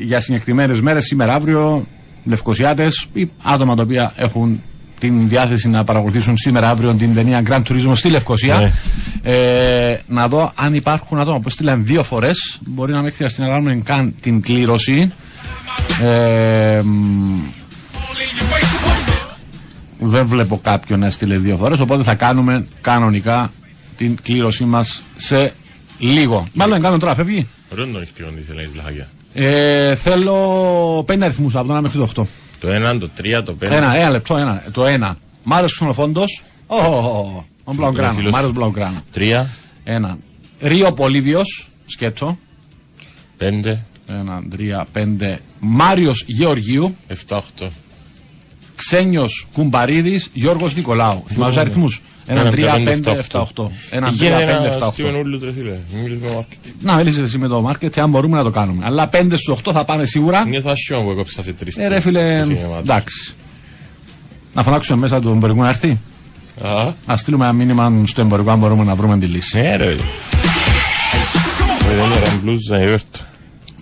για συγκεκριμένες μέρες, σήμερα, αύριο, Λευκοσιάτες ή άτομα τα οποία έχουν την διάθεση να παρακολουθήσουν σήμερα, αύριο την ταινία Grand Turismo στη Λευκοσία. Ε, να δω αν υπάρχουν άτομα που στείλαν δύο φορές. Μπορεί να μην χρειαστεί να κάνουμε καν την κλήρωση. Ε, μ, δεν βλέπω κάποιον να στείλει δύο φορές. Οπότε θα κάνουμε κανονικά την κλήρωσή μας σε λίγο. Μάλλον κάνω τώρα, φεύγει. Ρόντον έχει τι θέλει θέλω πέντε αριθμούς από το 1 μέχρι το 8. Το ένα, το 3, το 5. Ένα, ένα λεπτό, ένα. Το 1. Μάριος Ξενοφόντος. Ο oh, Μάριος 3. Ένα. Ρίο Πολύβιος. Σκέψο. 5. 1, 3, 5. Μάριος Γεωργίου. 7, 8. Ξένιος Κουμπαρίδης, Γιώργος Νικολάου. Θυμάμαι τους αριθμούς; Ένα 3, 5, 7, 8. Ένα 3, 5, 7, 8. Να μιλήσεις εσύ με το μάρκετ, αν μπορούμε να το κάνουμε. Αλλά 5 στους 8 θα πάμε σίγουρα. Νιώθω ασιόν που έκοψα αυτή τρεις. Ε, ρε φίλε, εντάξει. Να φωνάξουμε μέσα του εμπορικού να έρθει. Α στείλουμε ένα μήνυμα στο εμπορικό αν μπορούμε να βρούμε τη λύση. Ναι, ρε.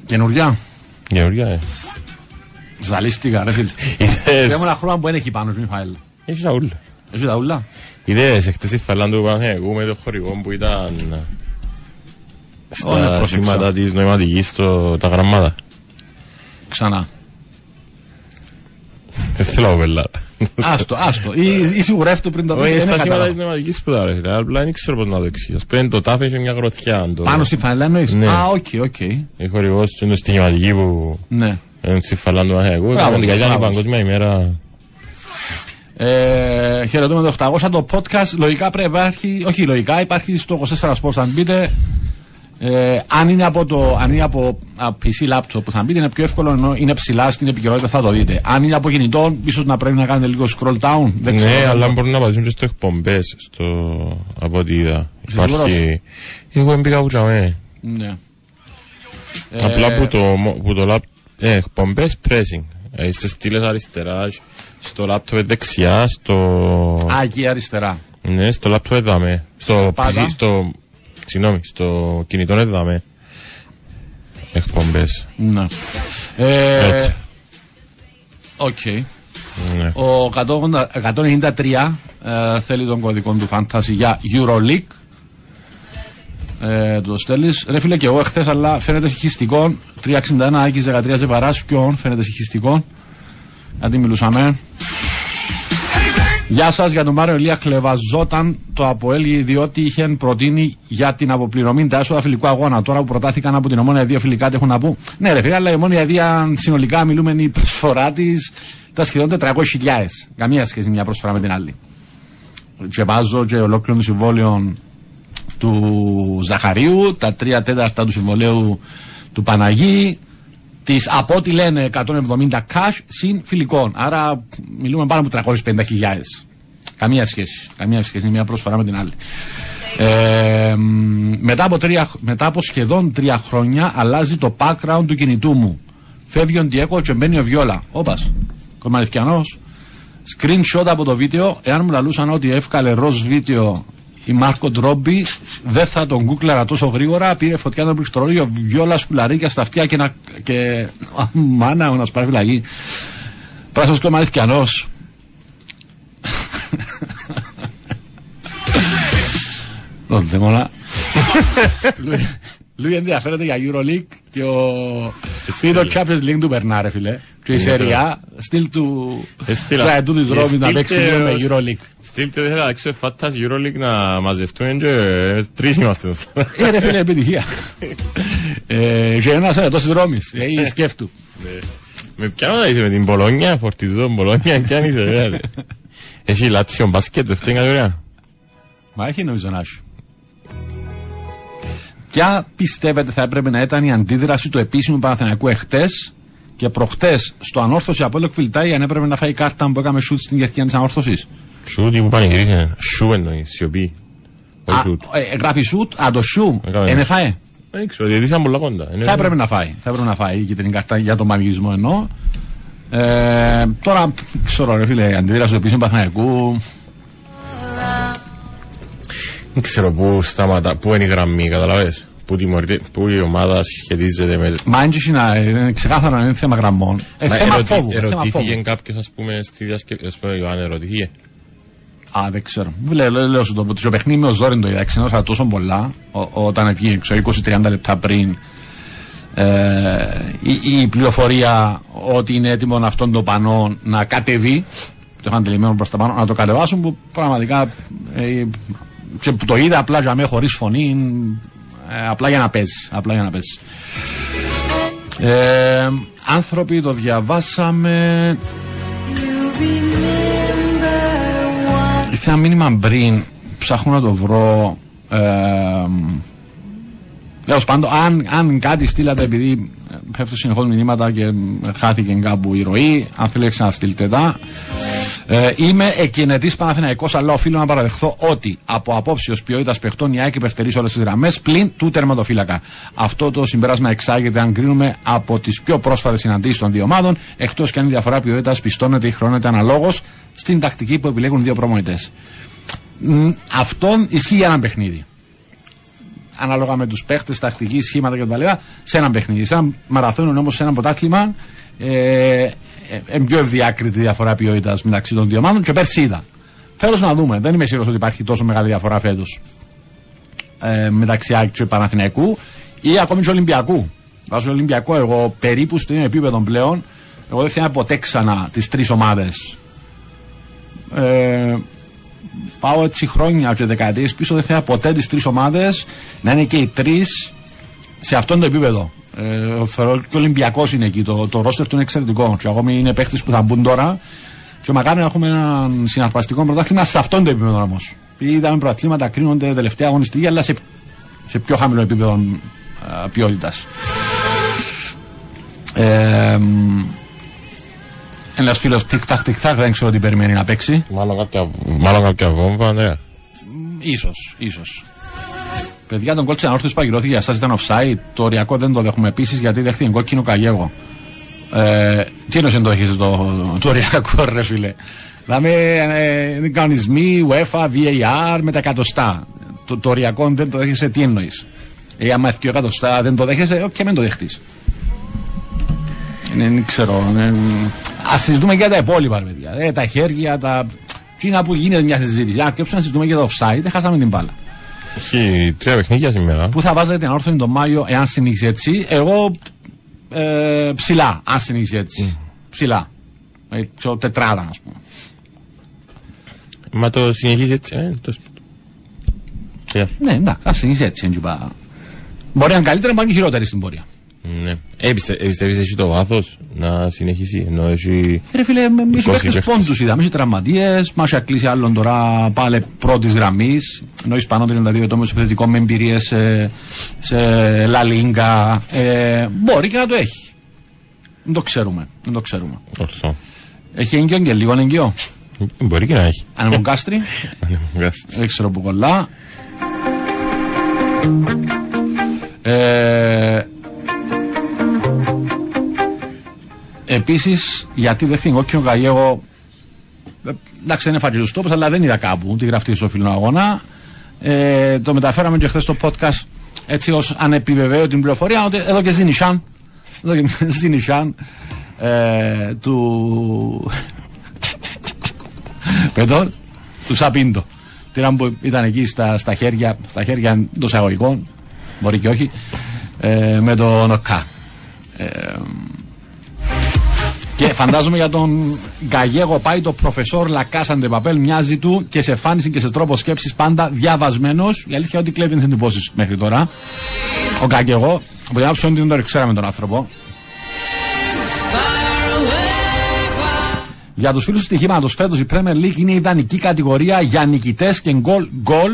Καινουριά. Καινουριά, ε. Ζαλίστηκα, ρε φίλε. Είδες. Δεν μου ένα χρώμα που δεν έχει πάνω, μην φάει. Έχεις τα ούλα. Έχεις τα ούλα. Είδες εχθές η φαλάν του Παναθηναϊκού με το χορηγό που ήταν Ω, ναι, στα πρόσεξα. σήματα της νοηματικής στο, τα γραμμάτα. Ξανά. Δεν θέλω να πω πελάτα. Άστο, άστο. Ή, ή σιγουρεύτο πριν το Όχι, πεις. στα δεν σήματα κατάλαβα. της νοηματικής που τα ρε. φίλε, Απλά δεν ξέρω πώς να το εξηγήσω. Πέντε το τάφε είχε μια γροθιά. το- Πάνω στη φανελά εννοείς; Ναι. Α, οκ, οκ. Η χορηγός του είναι στοιχηματική που Ναι. Είναι στη φαλάν του Παναθηναϊκού. Μπράβο Έκαμε την τους, καλιά η μπράβο παγκόσμια ημέρα. Ε, χαιρετούμε το 800. Το podcast λογικά πρέπει να υπάρχει. Όχι, λογικά υπάρχει στο 24 Sports. Αν μπείτε. Ε, αν είναι από, το, αν είναι από, από PC laptop που θα μπείτε είναι πιο εύκολο ενώ είναι ψηλά στην επικαιρότητα θα το δείτε. Αν είναι από κινητό, ίσως να πρέπει να κάνετε λίγο scroll down. Δεν ξέρω. Ναι, αλλά μπορούν να πατήσουν και στο εκπομπές, στο... από ό,τι είδα. Είσαι σίγουρος; Υπάρχει... Εγώ έμπηκα που τζαμέ. Ναι. Απλά που το, μο- που το λάπ... Ε, εκπομπές Pressing. Ε, στις στήλες αριστερά, στο λάπτοπ δεξιά, στο... Α, εκεί αριστερά. Ναι, στο λάπτοπ έδαμε. Στο, Πάντα. PC, στο, συγγνώμη, στο κινητό έδαμε. Εκπομπές. Ναι. Ε, Έτσι. Οκ. Ναι. Ο 180 193 ε, θέλει τον κωδικό του Fantasy για EuroLeague. Ε, το στέλνει. Ρε φίλε και εγώ εχθές, αλλά φαίνεται συγχυστικό. 361 Άκης 13 Ζεβαρά. Ποιον φαίνεται συγχυστικό. Γιατί μιλούσαμε. Γεια σας για τον Μάριο Ηλία κλεβαζόταν το Αποέλ διότι είχε προτείνει για την αποπληρωμή τα έσοδα φιλικού αγώνα. Τώρα που προτάθηκαν από την ομόνια δύο φιλικά, τι έχουν να πούν; Ναι, ρε φίλε, αλλά η ομόνια δύο συνολικά μιλούμε η προσφορά της τα σχεδόν 400.000. Καμία σχέση μια προσφορά με την άλλη. Και βάζω και ολόκληρο το συμβόλαιο του Ζαχαρίου, τα τρία τέταρτα του συμβολέου του Παναγί, τις από ό,τι λένε 170 cash συν φιλικών. Άρα μιλούμε πάνω από 350.000. Καμία σχέση. Καμία σχέση. Είναι μια προσφορά με την άλλη. Ε, μετά, από τρία, μετά από σχεδόν τρία χρόνια αλλάζει το background του κινητού μου. Φεύγει ο Ντιέκο και μπαίνει ο Βιόλα. Όπας. Κομμαριθιανό. Screenshot από το βίντεο. Εάν μου λαλούσαν ότι εύκαλε ροζ βίντεο η Μάρκο Ντρόμπι, δεν θα τον κούκλαρα τόσο γρήγορα. Πήρε φωτιά να πληκτρολόγιο, βιόλα σκουλαρίκια στα αυτιά και να. Και... Α, Μάνα, να σπάρει φυλακή. Πράσινο κομμαριθιανό. Το δαίμονα. Lui ενδιαφέρεται για Euroleague και ο Πει το Champions League του περνά ρε φίλε Και η Σεριά στυλ του Έστειλα. Τραετού της Ρώμης να παίξει λίγο με Euroleague Στείλτε δεν θα ξέρω φάτας Euroleague να μαζευτούν και ε, τρεις είμαστε. Ε ρε φίλε επιτυχία Ε, Και ένας ερετός της Ρώμης Ε σκέφτου Με ποια ώρα είσαι με την Πολόνια, φορτιζό Πολόνια και αν είσαι ρε. Έχει Λάτσιο μπάσκετ δευτέρη κατηγορία. Μα έχει νομίζω να σου Ποια πιστεύετε θα έπρεπε να ήταν η αντίδραση του επίσημου Παναθηναϊκού εχθές; Και προχτές στο ανόρθωση από Έλοκ Φιλτάι αν έπρεπε να φάει κάρτα που έκαμε σουτ στην κερκία της ανόρθωσης. Σου τι που πανηγυρίζει, σου εννοεί, σιωπή. Όχι σουτ. ε, γράφει σουτ, α το σου, Έκαμε είναι σουτ. φαέ. Δεν ξέρω, γιατί ήταν πολλά κοντά. Είναι- Θα έπρεπε να φάει. Θα έπρεπε να φάει η κίτρινη κάρτα για τον πανηγυρισμό εννοώ. Ε, τώρα, ξέρω ρε φίλε, η αντίδραση του επίσημου Παναθηναϊκού. Δεν ξέρω πού σταματά, πού είναι η γραμμή, καταλαβες; Πού, τιμωρείται, πού η ομάδα σχετίζεται με... Μα έτσι να είναι ξεκάθαρο να είναι θέμα γραμμών. Ε, Μα θέμα ερωτη- φόβου. θέμα φόβου. Ερωτήθηκε κάποιος, ας πούμε, στη διασκευή, ας πούμε, Ιωάννη, ερωτήθηκε. Α, δεν ξέρω. Λέω, λέω, λέω σου το, το παιχνίδι με ο Ζόριν το είδα. Ξενόσα τόσο πολλά ο, όταν βγήκε ξέρω, 20-30 λεπτά πριν. Ε, η, η πληροφορία ότι είναι έτοιμο αυτόν το πανό να κατεβεί. Το είχαν τελειωμένο προς τα πάνω, να το κατεβάσουν που πραγματικά. Ε, και που το είδα απλά για μένα χωρί φωνή. Ε, απλά για να παίζει. Απλά για να παίζει. Ε, άνθρωποι το διαβάσαμε. Ήρθε ένα μήνυμα πριν, ψάχνω να το βρω. Ε, Τέλος πάντων, αν, αν κάτι στείλατε επειδή ε, πέφτουν συνεχώς μηνύματα και ε, χάθηκε κάπου η ροή, αν θέλετε να στείλετε τα. Ε, είμαι εκκινητή Παναθηναϊκός, αλλά οφείλω να παραδεχθώ ότι από απόψεως ποιότητας παιχτών η ΑΕΚ υπερτερεί σε όλες τις γραμμές πλην του τερματοφύλακα. Αυτό το συμπέρασμα εξάγεται αν κρίνουμε από τις πιο πρόσφατες συναντήσεις των δύο ομάδων, εκτός και αν η διαφορά ποιότητας πιστώνεται ή χρώνεται αναλόγως στην τακτική που επιλέγουν οι δύο προμονητές. Αυτό ισχύει για ένα παιχνίδι ανάλογα με τους παίχτες, τακτική, σχήματα κτλ. σε ένα παιχνίδι. Σε ένα μαραθώνιο όμω, σε ένα πρωτάθλημα, ε, ε, ε, πιο ευδιάκριτη διαφορά ποιότητας μεταξύ των δύο ομάδων και πέρσι είδα. Θέλω να δούμε. Δεν είμαι σίγουρος ότι υπάρχει τόσο μεγάλη διαφορά φέτος ε, μεταξύ Άκη και Παναθηναϊκού ή ακόμη και Ολυμπιακού. Βάζω Ολυμπιακό εγώ περίπου στο ίδιο επίπεδο πλέον. Εγώ δεν θυμάμαι ποτέ ξανά τις τρεις ομάδες. Ε, πάω έτσι χρόνια και δεκαετίε πίσω, δεν θέλω ποτέ τις τρεις ομάδες να είναι και οι τρεις σε αυτόν το επίπεδο. Ε, θεωρώ και ο Ολυμπιακός είναι εκεί. Το, το ρόστερ του είναι εξαιρετικό. Και ακόμη είναι παίχτε που θα μπουν τώρα. Και μακάρι να έχουμε ένα συναρπαστικό πρωτάθλημα σε αυτόν το επίπεδο όμως. Είδαμε πρωταθλήματα κρίνονται τελευταία αγωνιστική, αλλά σε, σε πιο χαμηλό επίπεδο ποιότητας. Ε, ένας φίλος τικ-τακ τικ-τακ δεν ξέρω τι περιμένει να παίξει. Μάλλον κάποια, μάλλον κάποια βόμβα, ναι. Ίσως, ίσως. Παιδιά, τον κόλτσε ανόρθωση που ακυρώθηκε για εσάς ήταν offside. Το οριακό δεν το δέχομαι επίσης γιατί δέχτηκε κόκκινο καγέγο. Ε, τι εννοείς δεν το έχεις το, το οριακό, ρε φίλε; Δηλαδή, ε, κανονισμοί, UEFA, VAR με τα εκατοστά. Το, το οριακό δεν το δέχεσαι, τι εννοείς; Ε, άμα έχει εκατοστά δεν το δέχεσαι, όχι και μην το δεχτεί. Ναι, δεν ξέρω. Ναι. Α συζητούμε και για τα υπόλοιπα, ρε παιδιά. Ε, τα χέρια, τα. Τι είναι που γίνεται μια συζήτηση. Αν κρύψουμε να συζητούμε για το offside, δεν χάσαμε την μπάλα. Έχει τρία παιχνίδια σήμερα. Πού θα βάζετε την ανόρθωση τον Μάιο εάν συνεχίσει έτσι. Εγώ ε, ψηλά, αν συνεχίσει έτσι. Ψηλά. Ε, ξέρω, τετράδα, ας πούμε. Μα το συνεχίζει έτσι. Ε, το... Yeah. Ναι, εντάξει, ας συνεχίσει έτσι. έτσι πά. Μπορεί να είναι καλύτερα, μπορεί να είναι χειρότερη στην πορεία. Ναι. Ε, πιστε, ε, πιστεύεις έχει το βάθος να συνεχίσει ενώ έχει... Ρε φίλε, εμεί οι 20 παίκτες παίκτες. πόντους είδαμε, έχει τραυματίες, μας έχει κλείσει άλλον τώρα πάλι πρώτης γραμμής, ενώ Ισπανό 32 ετών επιθετικό με εμπειρίες σε, σε La Liga, ε, μπορεί και να το έχει. Δεν το ξέρουμε, δεν το ξέρουμε. Ορθό. Έχει έγκυο και λίγο έγκυο; Μπορεί και να έχει. Ανεμογκάστρι, (laughs) Ανεμογάστη. δεν ξέρω που κολλά. Ε, επίσης, γιατί δεν θυμώ και ο Γαγέγο ε, εντάξει δεν είναι φαγητούς τόπους αλλά δεν είδα κάπου τη γραφτή στο φιλικό αγώνα. Ε, το μεταφέραμε και χθες στο podcast έτσι ως ανεπιβεβαίω την πληροφορία ότι εδώ και Ζινισάν εδώ και (laughs) Ζινισάν ε, του (laughs) Πετών του Σαπίντο. Την που ήταν εκεί στα, στα χέρια στα χέρια των εισαγωγικών μπορεί και όχι ε, με τον ΟΚΑ. Ε, και φαντάζομαι για τον Γκαγέγο πάει το προφεσόρ Λακάσαντε Παπέλ, μοιάζει του και σε φάνηση και σε τρόπο σκέψης πάντα διαβασμένος. Η αλήθεια είναι ότι κλέβει τις εντυπώσεις μέχρι τώρα. Ο Γκαγέγο, από την άποψη ότι δεν τον ξέραμε τον άνθρωπο. Για τους φίλους του στοιχήματος φέτος η Premier League είναι ιδανική κατηγορία για νικητές και γκολ. Γκολ.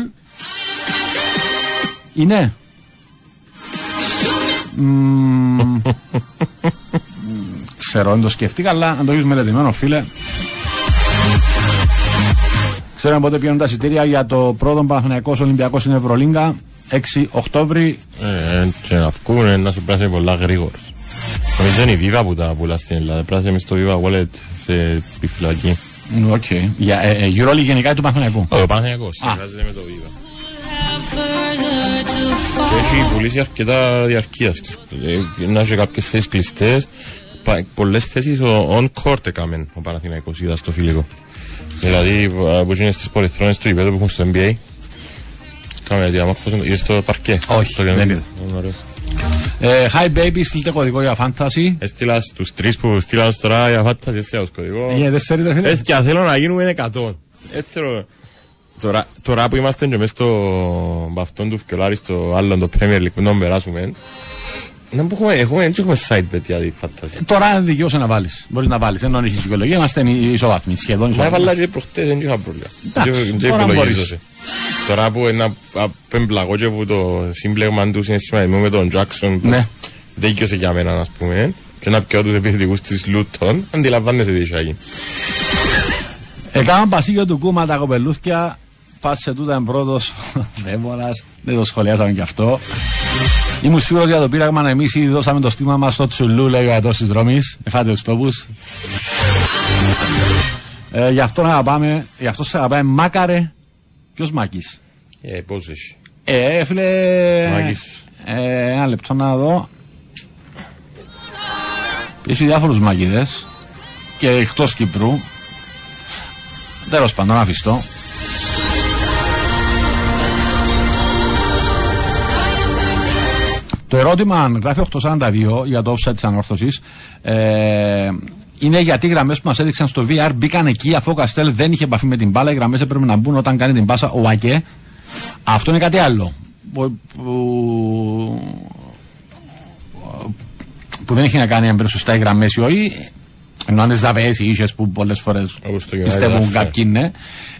Είναι. (laughs) Μμμ, ξέρω, δεν το σκεφτήκα, αλλά αν το έχεις μελετημένο, φίλε. Ξέρουμε πότε πηγαίνουν τα εισιτήρια για το πρώτο Παναθηναϊκός Ολυμπιακός στην Ευρωλίγκα. 6 Οκτώβρη. Ε, και να βγουν να σε πράσινε πολλά γρήγορα. Νομίζω είναι η Viva που τα πουλά στην Ελλάδα. Πράσινε μες στο Viva Wallet σε επιφυλακή. Μ, Οκ. Για ε, ε, Euroleague γενικά ή του Παναθηναϊκού; Ο Παναθηναϊκός συνεργάζεται με το Viva. Και έχει πουλήσει αρκετά διαρκείας. Ε, Να έχει κάποιες θέσεις κλειστές. Πα- Πολλές θέσεις ο on court έκαμε ο Παναθηναϊκός είδα στο φιλικό. Δηλαδή α, που είναι στις πολυθρόνες του γηπέδου που έχουν στο NBA. Κάμε διαμόρφωση, είδες στο παρκέ. Όχι, Στο δεν καινούργιο. είδα. Ε, ωραίο. Ε, hi baby, στείλτε κωδικό για fantasy. Έστειλα στους τρεις που στείλα τώρα για φάτας έστειλα ως κωδικό. Ε, δεν ξέρετε, φίλε. Έτσι και θέλω να γίνουμε 100. Έτσι θέλω. Τώρα, τώρα που είμαστε και μες στο μπαυτόν του Φκελάρη στο άλλο το Premier League που να περάσουμε να που έχουμε, έχουμε, έτσι έχουμε side bet για τη φάνταση. Τώρα δικαιούσε να βάλεις. Μπορείς να βάλεις. Ενώ έχει δικαιολογία, είμαστε ισοβάθμοι. Σχεδόν Μα ισοβάθμοι. έβαλα και προχτές, δεν είχα πρόβλημα. Εντάξει, Δεν- Δεν τώρα υπολογίζωσε. Τώρα που ένα πεμπλαγό και που το σύμπλεγμα τους είναι σημαντικό με τον Jackson που Ναι. δεν δικαιώσε για μένα, ας πούμε, και να πιω τους επιθετικούς της Λούτων, αντιλαμβάνεσαι τι είχε γίνει. Έκαναν πασίγιο του κούμα τα κοπελούθια. Πα σε τούτα είναι πρώτος (laughs) δαίμονα. Δεν το σχολιάσαμε κι αυτό. Ήμουν σίγουρος για το πείραγμα εμείς ήδη δώσαμε το στήμα μας στο Τσουλού, λέει ο αετό της δρομή. Εφάτε του τόπου. Ε, γι' αυτό να αγαπάμε, γι' αυτό σε αγαπάμε μάκαρε. Ποιος μάκης; Ε, πώς έχει. Ε, φίλε. Μάκης. Ε, ένα λεπτό να δω. Έχει διάφορους μαγειδέ και εκτός Κύπρου. Τέλος πάντων, να Το ερώτημα γράφει 842 για το offset της ανόρθωσης. Ε, είναι γιατί οι γραμμές που μας έδειξαν στο VR μπήκαν εκεί αφού ο Καστέλ δεν είχε επαφή με την μπάλα. Οι γραμμές έπρεπε να μπουν όταν κάνει την πάσα ο Ακέ. Αυτό είναι κάτι άλλο. Που, που, που δεν έχει να κάνει αν μπαίνουν σωστά οι γραμμές ή όχι. Ενώ αν είναι ζαβέ ή ίσες που πολλές φορές Όπως το United πιστεύουν Arsenal. κάποιοι είναι.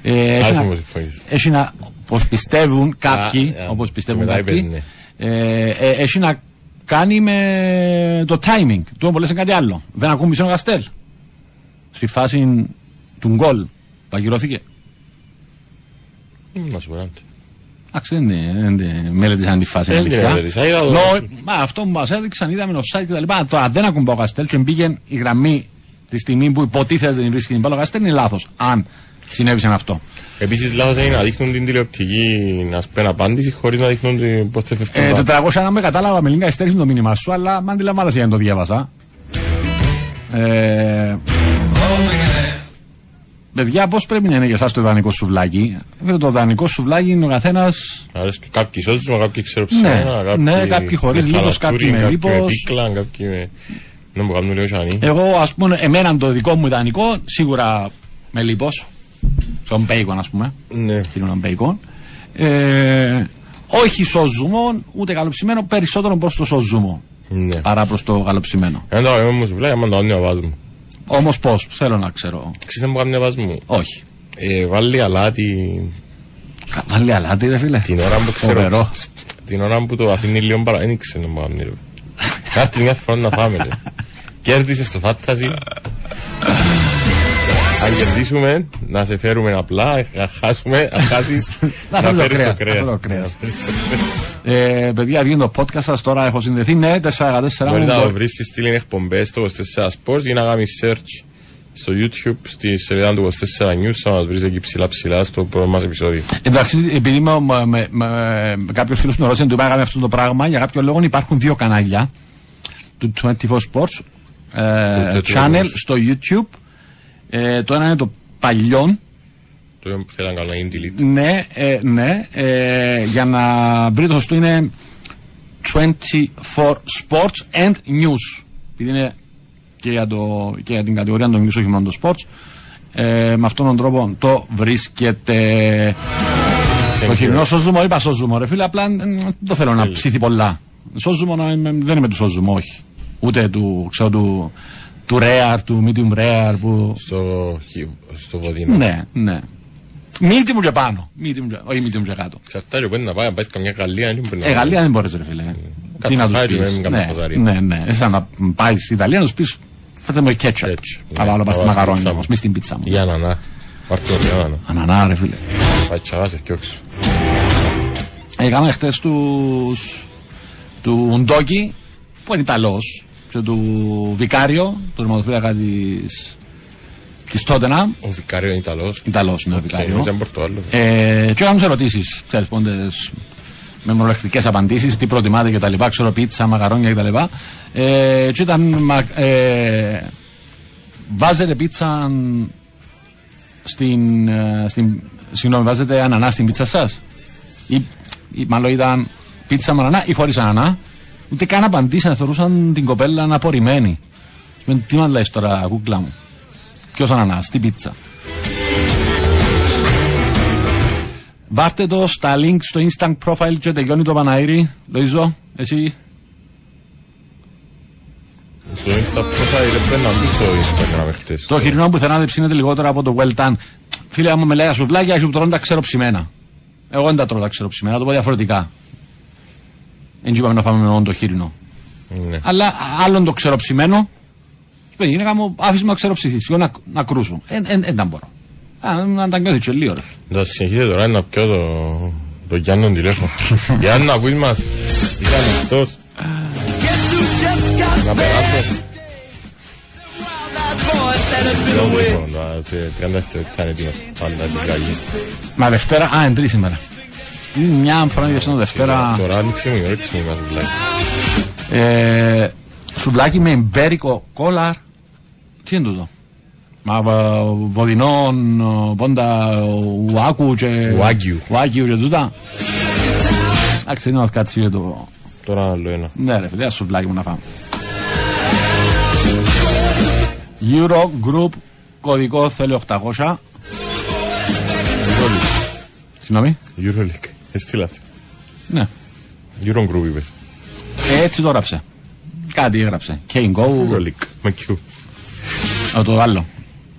Ε, έχει Άσχημο να- συμφωνείς. έχει να. Πώ πιστεύουν κάποιοι. α, Όπως και πιστεύουν μετά κάποιοι. Είπες, ναι. ε, ε, έχει να κάνει με το timing. Του όμως λες είναι κάτι άλλο. Δεν ακούμπησε ο Γαστέλ. Στη φάση του γκολ. Παγυρώθηκε. Μ, Να σου πω κάτι. Εντάξει, δεν είναι- δεν είναι- μελέτησαν τη φάση. Δεν αλήθεια. την μελέτησα, είδα το- Νο- μα αυτό που μας έδειξαν, είδαμε offside και τα λοιπά. Τώρα δεν ακουμπά ο Γαστέλ και μπήκε η γραμμή τη στιγμή που υποτίθεται ότι βρίσκει την μπάλα. Ο Γαστέλ είναι λάθος. Αν συνέβησαν αυτό. Επίσης λάθος είναι να δείχνουν την τηλεοπτική να σπέν απάντηση χωρίς να δείχνουν την πώς θα φεύγουν Ε, τα- 400 να με κατάλαβα με λίγα εστέρηση το μήνυμά σου, αλλά μ' αντιλαμβάνεσαι γιατί το διάβασα. Ε, Παιδιά, πώς πρέπει να είναι για εσάς το ιδανικό σουβλάκι; Βέβαια, το ιδανικό σουβλάκι είναι ο καθένα. Αρέσει και κάποιοι σώζουν, κάποιοι ξέρω Ναι, ψημένα, ναι, κάποιοι χωρίς με λίπος, χαλατούρι, κάποιοι με κάποιοι λίπος. πίκλα, κάποιοι με... Να μου κάνουν λίγο σανί. Εγώ, ας πούμε, εμένα το δικό μου ιδανικό, σίγουρα με λίπος. Στον μπέικον, ας πούμε. Ναι. Κοινωνικό μπέικον. Ε, όχι σοζούμο, ούτε καλοψημένο, περισσότερο προς το σοζούμο. Ναι. Παρά προς το καλοψημένο. Ένα το αγαπημένο μου σουβλάκι, άμα το κάνει ο βάζ μου. Όμως πώς, θέλω να ξέρω. Ξέρεις να μου κάνει ο βάζ μου. Όχι. Ε, βάλει αλάτι Κα- Βάλει αλάτι, ρε φίλε. την ώρα που ξέρω. Φοβερό. Την ώρα που το αφήνει λίγο παρά, δεν ξέρω να μου κάνει ρε. Κάτι μια φορά να φάμε ρε. (laughs) Κέρδισε στο φάνταζι. Αν κερδίσουμε, να σε φέρουμε απλά, να χάσουμε, να χάσεις, Να να φέρεις το φέρεις το κρέας, να κρέας. φέρεις το κρέας. Να φέρεις το κρέας. Ε, παιδιά, βγαίνει το podcast σας τώρα. Έχω συνδεθεί. Ναι, 4-14 Μπορείς να το μου. βρεις στη στήλη εκπομπές στο 24 Sports ή να κάνεις search στο YouTube στη σελίδα του 24 News θα μας βρεις εκεί ψηλά ψηλά στο πρώτο μας επεισόδιο. Εντάξει, επειδή με, με, με, με, κάποιο φίλο με ρώτησε, του είπα να κάνει αυτό το πράγμα, για κάποιο λόγο υπάρχουν δύο κανάλια του 24 Sports ε, Του 24 channel στο YouTube. Ε, το ένα είναι το παλιό, Το που θέλω να κάνω να γίνει delete. ναι, ε, ναι, ε, για να βρει το σωστό είναι 24 Sports and News. Επειδή είναι και για, το, και για την κατηγορία των news, όχι μόνο το sports. Ε, με αυτόν τον τρόπο το βρίσκεται. Το χοιρινό σώζουμο, είπα σώζουμο, ρε φίλε. Απλά ε, δεν το θέλω να ψήθει πολλά. Σώζουμο να είμαι- δεν είμαι του σώζουμο, όχι. Ούτε του, ξέρω, του, του rare, του medium rare που. Στο, χι- στο βοδινό. Ναι, ναι. Μύτη μου και πάνω. Μύτη μου και, όχι μύτη μου και κάτω. Ξαρτάται που είναι να πάει, να πάει καμιά Γαλλία, δεν μπορεί να Ε, Γαλλία δεν μπορείς, ρε φίλε. Τι να τους Κατσαφάρι, πεις. μην κάνουμε Ναι, φασάρι. ναι, ναι. Ε, Σαν να πάεις στην Ιταλία να τους πεις φέρτε μου κέτσαπ. Ketchup, ναι. Αλλά άλλο πας στη Να βάζεις μακαρόνια πίτσα όμως, μου. μη στην πίτσα μου. Για να να. Πάρτε το για να. Ανανά, ρε φίλε. Πάει τσαβάσες και όξω. Έκαμε χτες του. του Ουντόκι, που είναι Ιταλός, και του Βικάριο, του ρηματοφύλακα της. της Τότενα. Ο Βικάριο είναι Ιταλός. Ιταλός είναι ο Βικάριο. Νομίζω είναι Πορτογάλο. Ε, και έκαναν ερωτήσεις, ξέρεις, πόντες με μονολεκτικέ απαντήσεις, τι προτιμάτε κτλ. Ξέρω πίτσα, μαγαρόνια κτλ. Ε, και ήταν. μα- Ε, βάζετε πίτσα στην, ε, στην. Συγγνώμη, βάζετε ανανά στην πίτσα σας; Ή, ή μάλλον ήταν πίτσα με ανανά ή χωρίς ανανά; Ούτε καν απαντήσαν, θεωρούσαν την κοπέλα απορριμμένη. Με τι μας λες τώρα, κούκλα μου; Ποιος ανανάς, τι πίτσα; Βάρτε το στα link στο instant profile και τελειώνει το Παναήρι. Λοίζο, εσύ. Στο Insta profile πρέπει να μπει στο Instagram χτες. Το χοιρινό που θέλετε ψήνεται λιγότερο από το well done. Φίλε, άμα με λέει σουβλάκια, έχει που τρώνε τα ξέρω ψημένα. Εγώ δεν τα τρώω τα ξέρω ψημένα, το πω διαφορετικά. Δεν είπαμε να φάμε μόνο το χοιρινό. Ναι. Αλλά άλλον το ξέρω ψημένο, σου πει γυναίκα μου, άφησε με να ξέρω ψηθείς, εγώ να, να κρούσω. Δεν τα μπορώ. Α, να τα νιώθει και λίγο ρε. Θα συνεχίσετε τώρα να πιω το, το Γιάννον τηλέφωνο. Γιάννη, να ακούεις μας. Είσαι ανοιχτός. Guess who just got Να back? περάσω. That voice that had Πιω been το away. τηλέφωνο, τώρα σε 30 δευτερόλεπτα είναι έτοιμος. Πάντα την καγή. Μα Δευτέρα, α, εντρή σήμερα. Είναι μια φορά για σένα Δευτέρα. Τώρα άνοιξε μου, ρίξε μου μας βλάκι. Ε, σουβλάκι με εμπέρικο κόλαρ. Τι είναι τούτο; Μα βα- βοδινόν, ο, πόντα, ουάκου και... Ουάγιου. Ουάγιου και τούτα. Εντάξει, είναι να κάτσει για το... Τώρα άλλο ένα. Ναι ρε φίλε, ένα σουβλάκι μου να φάμε. Euro Group, κωδικό θέλει 800. Συγγνώμη. Euroleague. Έστειλα αυτό. Ναι. Eurogroup είπες. Έτσι το έγραψε. Κάτι έγραψε. K Go, Euroleague. Με Q. Α, το άλλο.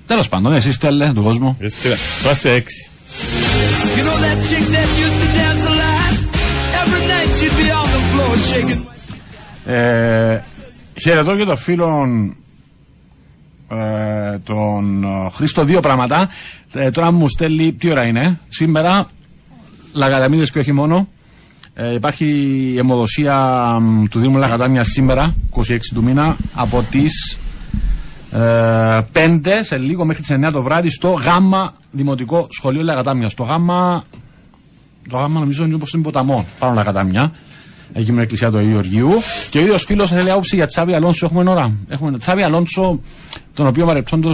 Τέλος πάντων, εσεί τέλε του κόσμου. Έστειλα. Είμαστε έξι. You know that chick that used to dance a lot? Every night she'd be on the floor shaking. Ε, χαιρετώ και τον φίλον ε, τον ε, Χρήστο δύο πράγματα. Ε, τώρα μου στέλνει, τι ώρα είναι, σήμερα, Λαγαταμίδες και όχι μόνο. Ε, υπάρχει η αιμοδοσία μ, του Δήμου Λαγατάμια σήμερα, 26 του μήνα, από τις ε, 5 σε λίγο μέχρι τις 9 το βράδυ στο Γάμα Δημοτικό Σχολείο Λαγατάμιας. Στο Γάμα, το Γάμα νομίζω είναι όπως είναι ποταμό, πάνω Λαγατάμια. Εκεί με την εκκλησία του Αγίου Γεωργίου. Και ο ίδιος φίλος θέλει άποψη για Τσάβη Αλόνσο. Έχουμε ώρα. Έχουμε Τσάβη Αλόνσο. τον οποίο παρεπτόντω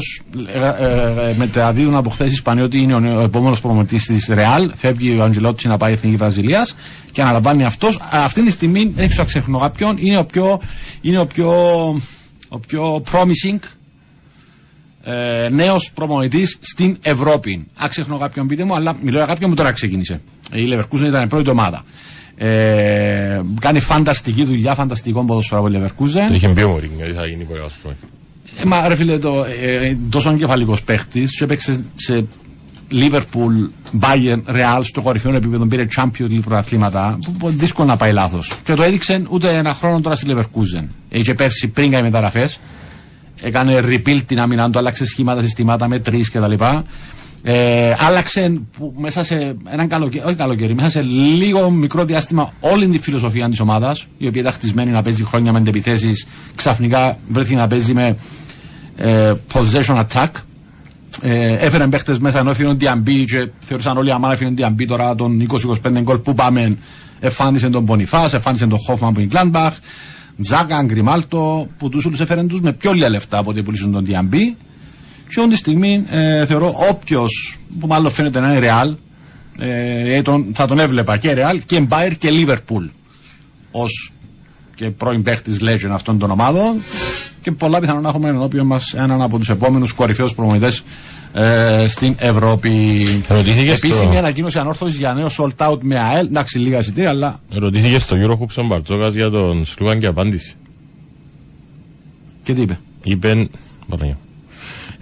ε, ε, ε, μεταδίδουν από χθε οι Ισπανοί ότι είναι ο, ο επόμενος προμονητή της Ρεάλ. Φεύγει ο Αντζελότσι να πάει εθνική Βραζιλίας και αναλαμβάνει αυτός. Αυτή τη στιγμή, δεν ξέρω αν ξεχνώ κάποιον, είναι ο πιο, είναι ο πιο, ο πιο promising ε, νέος προμονητή στην Ευρώπη. Αν ξεχνώ κάποιον πείτε μου, αλλά μιλώ για κάποιον που τώρα ξεκίνησε. Η Leverkusen ήταν η πρώτη ομάδα. Ε, κάνει φανταστική δουλειά, φανταστικό ποδοσφαιρό από η Leverkusen. Το είχε πει ο Μωρίνιο ότι θα γίνει πολύ ας πούμε. Ε, μα ρε φίλε, το, ε, ε, τόσο εγκεφαλικός παίχτης και έπαιξε σε Liverpool, Bayern, Real στο κορυφαίο επίπεδο, πήρε Champions League πρωταθλήματα. που- που Δύσκολο να πάει λάθος. Και το έδειξε ούτε ένα χρόνο τώρα στη Leverkusen. Είχε πέρσι πριν κάνει μεταγραφές. Έκανε rebuild την άμυνα του, άλλαξε σχήματα, συστήματα με τρεις κτλ. Ε, άλλαξε που μέσα σε έναν καλοκαίρι, όχι καλοκαίρι, μέσα σε λίγο μικρό διάστημα όλη τη φιλοσοφία της ομάδας, η οποία ήταν χτισμένη να παίζει χρόνια με αντεπιθέσει, ξαφνικά βρέθηκε να παίζει με ε, possession attack. Ε, έφεραν παίχτες μέσα ενώ έφυγαν Διαμπή και θεωρούσαν όλοι αμάνα έφυγαν Διαμπή τώρα τον 20-25 γκολ που πάμε. Εφάνισε τον Πονιφά, εφάνισε τον Χόφμαν που είναι Γκλάντμπαχ, Τζάκα, Γκριμάλτο, που τους όλου έφεραν τους με πιο λίγα λεφτά από ό,τι πουλήσουν τον Διαμπή. Και όλη τη στιγμή ε, θεωρώ όποιος που μάλλον φαίνεται να είναι ρεάλ, ε, τον, θα τον έβλεπα και ρεάλ και Μπάιρ και Λίβερπουλ ως και πρώην παίχτης legend αυτών των ομάδων και πολλά πιθανόν να έχουμε ενώπιον μας έναν από τους επόμενους κορυφαίους προμονητέ ε, στην Ευρώπη. Ρωτήθηκες το- Επίσημη ανακοίνωση ανόρθωσης για νέο sold out με ΑΕΛ. Εντάξει, λίγα εισιτήρια, αλλά Ρωτήθηκες στο Eurohoops ο Μπαρτζόκας για τον Σλούγαν και απάντησε. και τι είπε; Είπε. Παραγιά.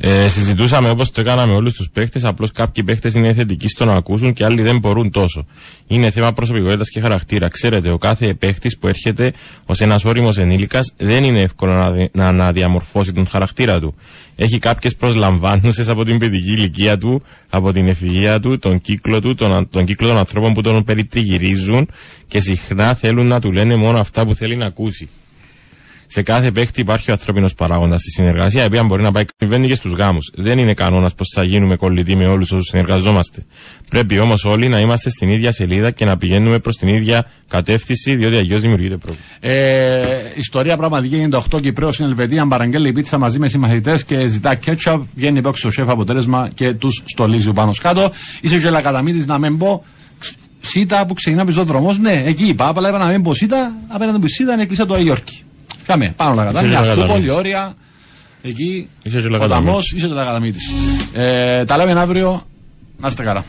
Ε, συζητούσαμε όπως το έκαναμε όλους τους παίχτες. Απλώς κάποιοι παίχτες είναι θετικοί στο να ακούσουν και άλλοι δεν μπορούν τόσο. Είναι θέμα προσωπικότητας και χαρακτήρα. Ξέρετε, ο κάθε παίχτης που έρχεται ως ένας όριμος ενήλικας δεν είναι εύκολο να, δι- να αναδιαμορφώσει τον χαρακτήρα του. Έχει κάποιες προσλαμβάνουσες από την παιδική ηλικία του, από την εφηγεία του, τον κύκλο του, τον, τον κύκλο των ανθρώπων που τον περιτριγυρίζουν και συχνά θέλουν να του λένε μόνο αυτά που θέλει να ακούσει. Σε κάθε παίχτη υπάρχει ο ανθρώπινος παράγοντας στη συνεργασία, η οποία μπορεί να πάει συμβαίνει και στους γάμους. Δεν είναι κανόνας πως θα γίνουμε κολλητοί με όλους όσους συνεργαζόμαστε. Πρέπει όμως όλοι να είμαστε στην ίδια σελίδα και να πηγαίνουμε προς την ίδια κατεύθυνση, διότι αλλιώς δημιουργείται πρόβλημα. Ε, ιστορία πραγματική 98 Κυπρέος στην Ελβετία. Παραγγέλνει η πίτσα μαζί με συμμαθητέ και ζητά κέτσαπ. Βγαίνει υπόψη στο σεφ αποτέλεσμα και τους στολίζει πάνω κάτω. Είσαι και λακαταμίτη να μην πω. ξ- Σίτα που ξεκινά πεζόδρομο, ναι, εκεί είπα. Απλά είπα να μην πω Σίτα, απέναντι που Σίτα είναι η εκκλησία του Αγιόρκη. Κάμε, πάνω λακατάμι, Είσαι και αυτό Λακαταμίτης. πολύ όρια. Εκεί, Είσαι και ο Λακαταμίτης. ταμός, είσαι και λακαταμίτη. Ε, τα λέμε αύριο. Να είστε καλά.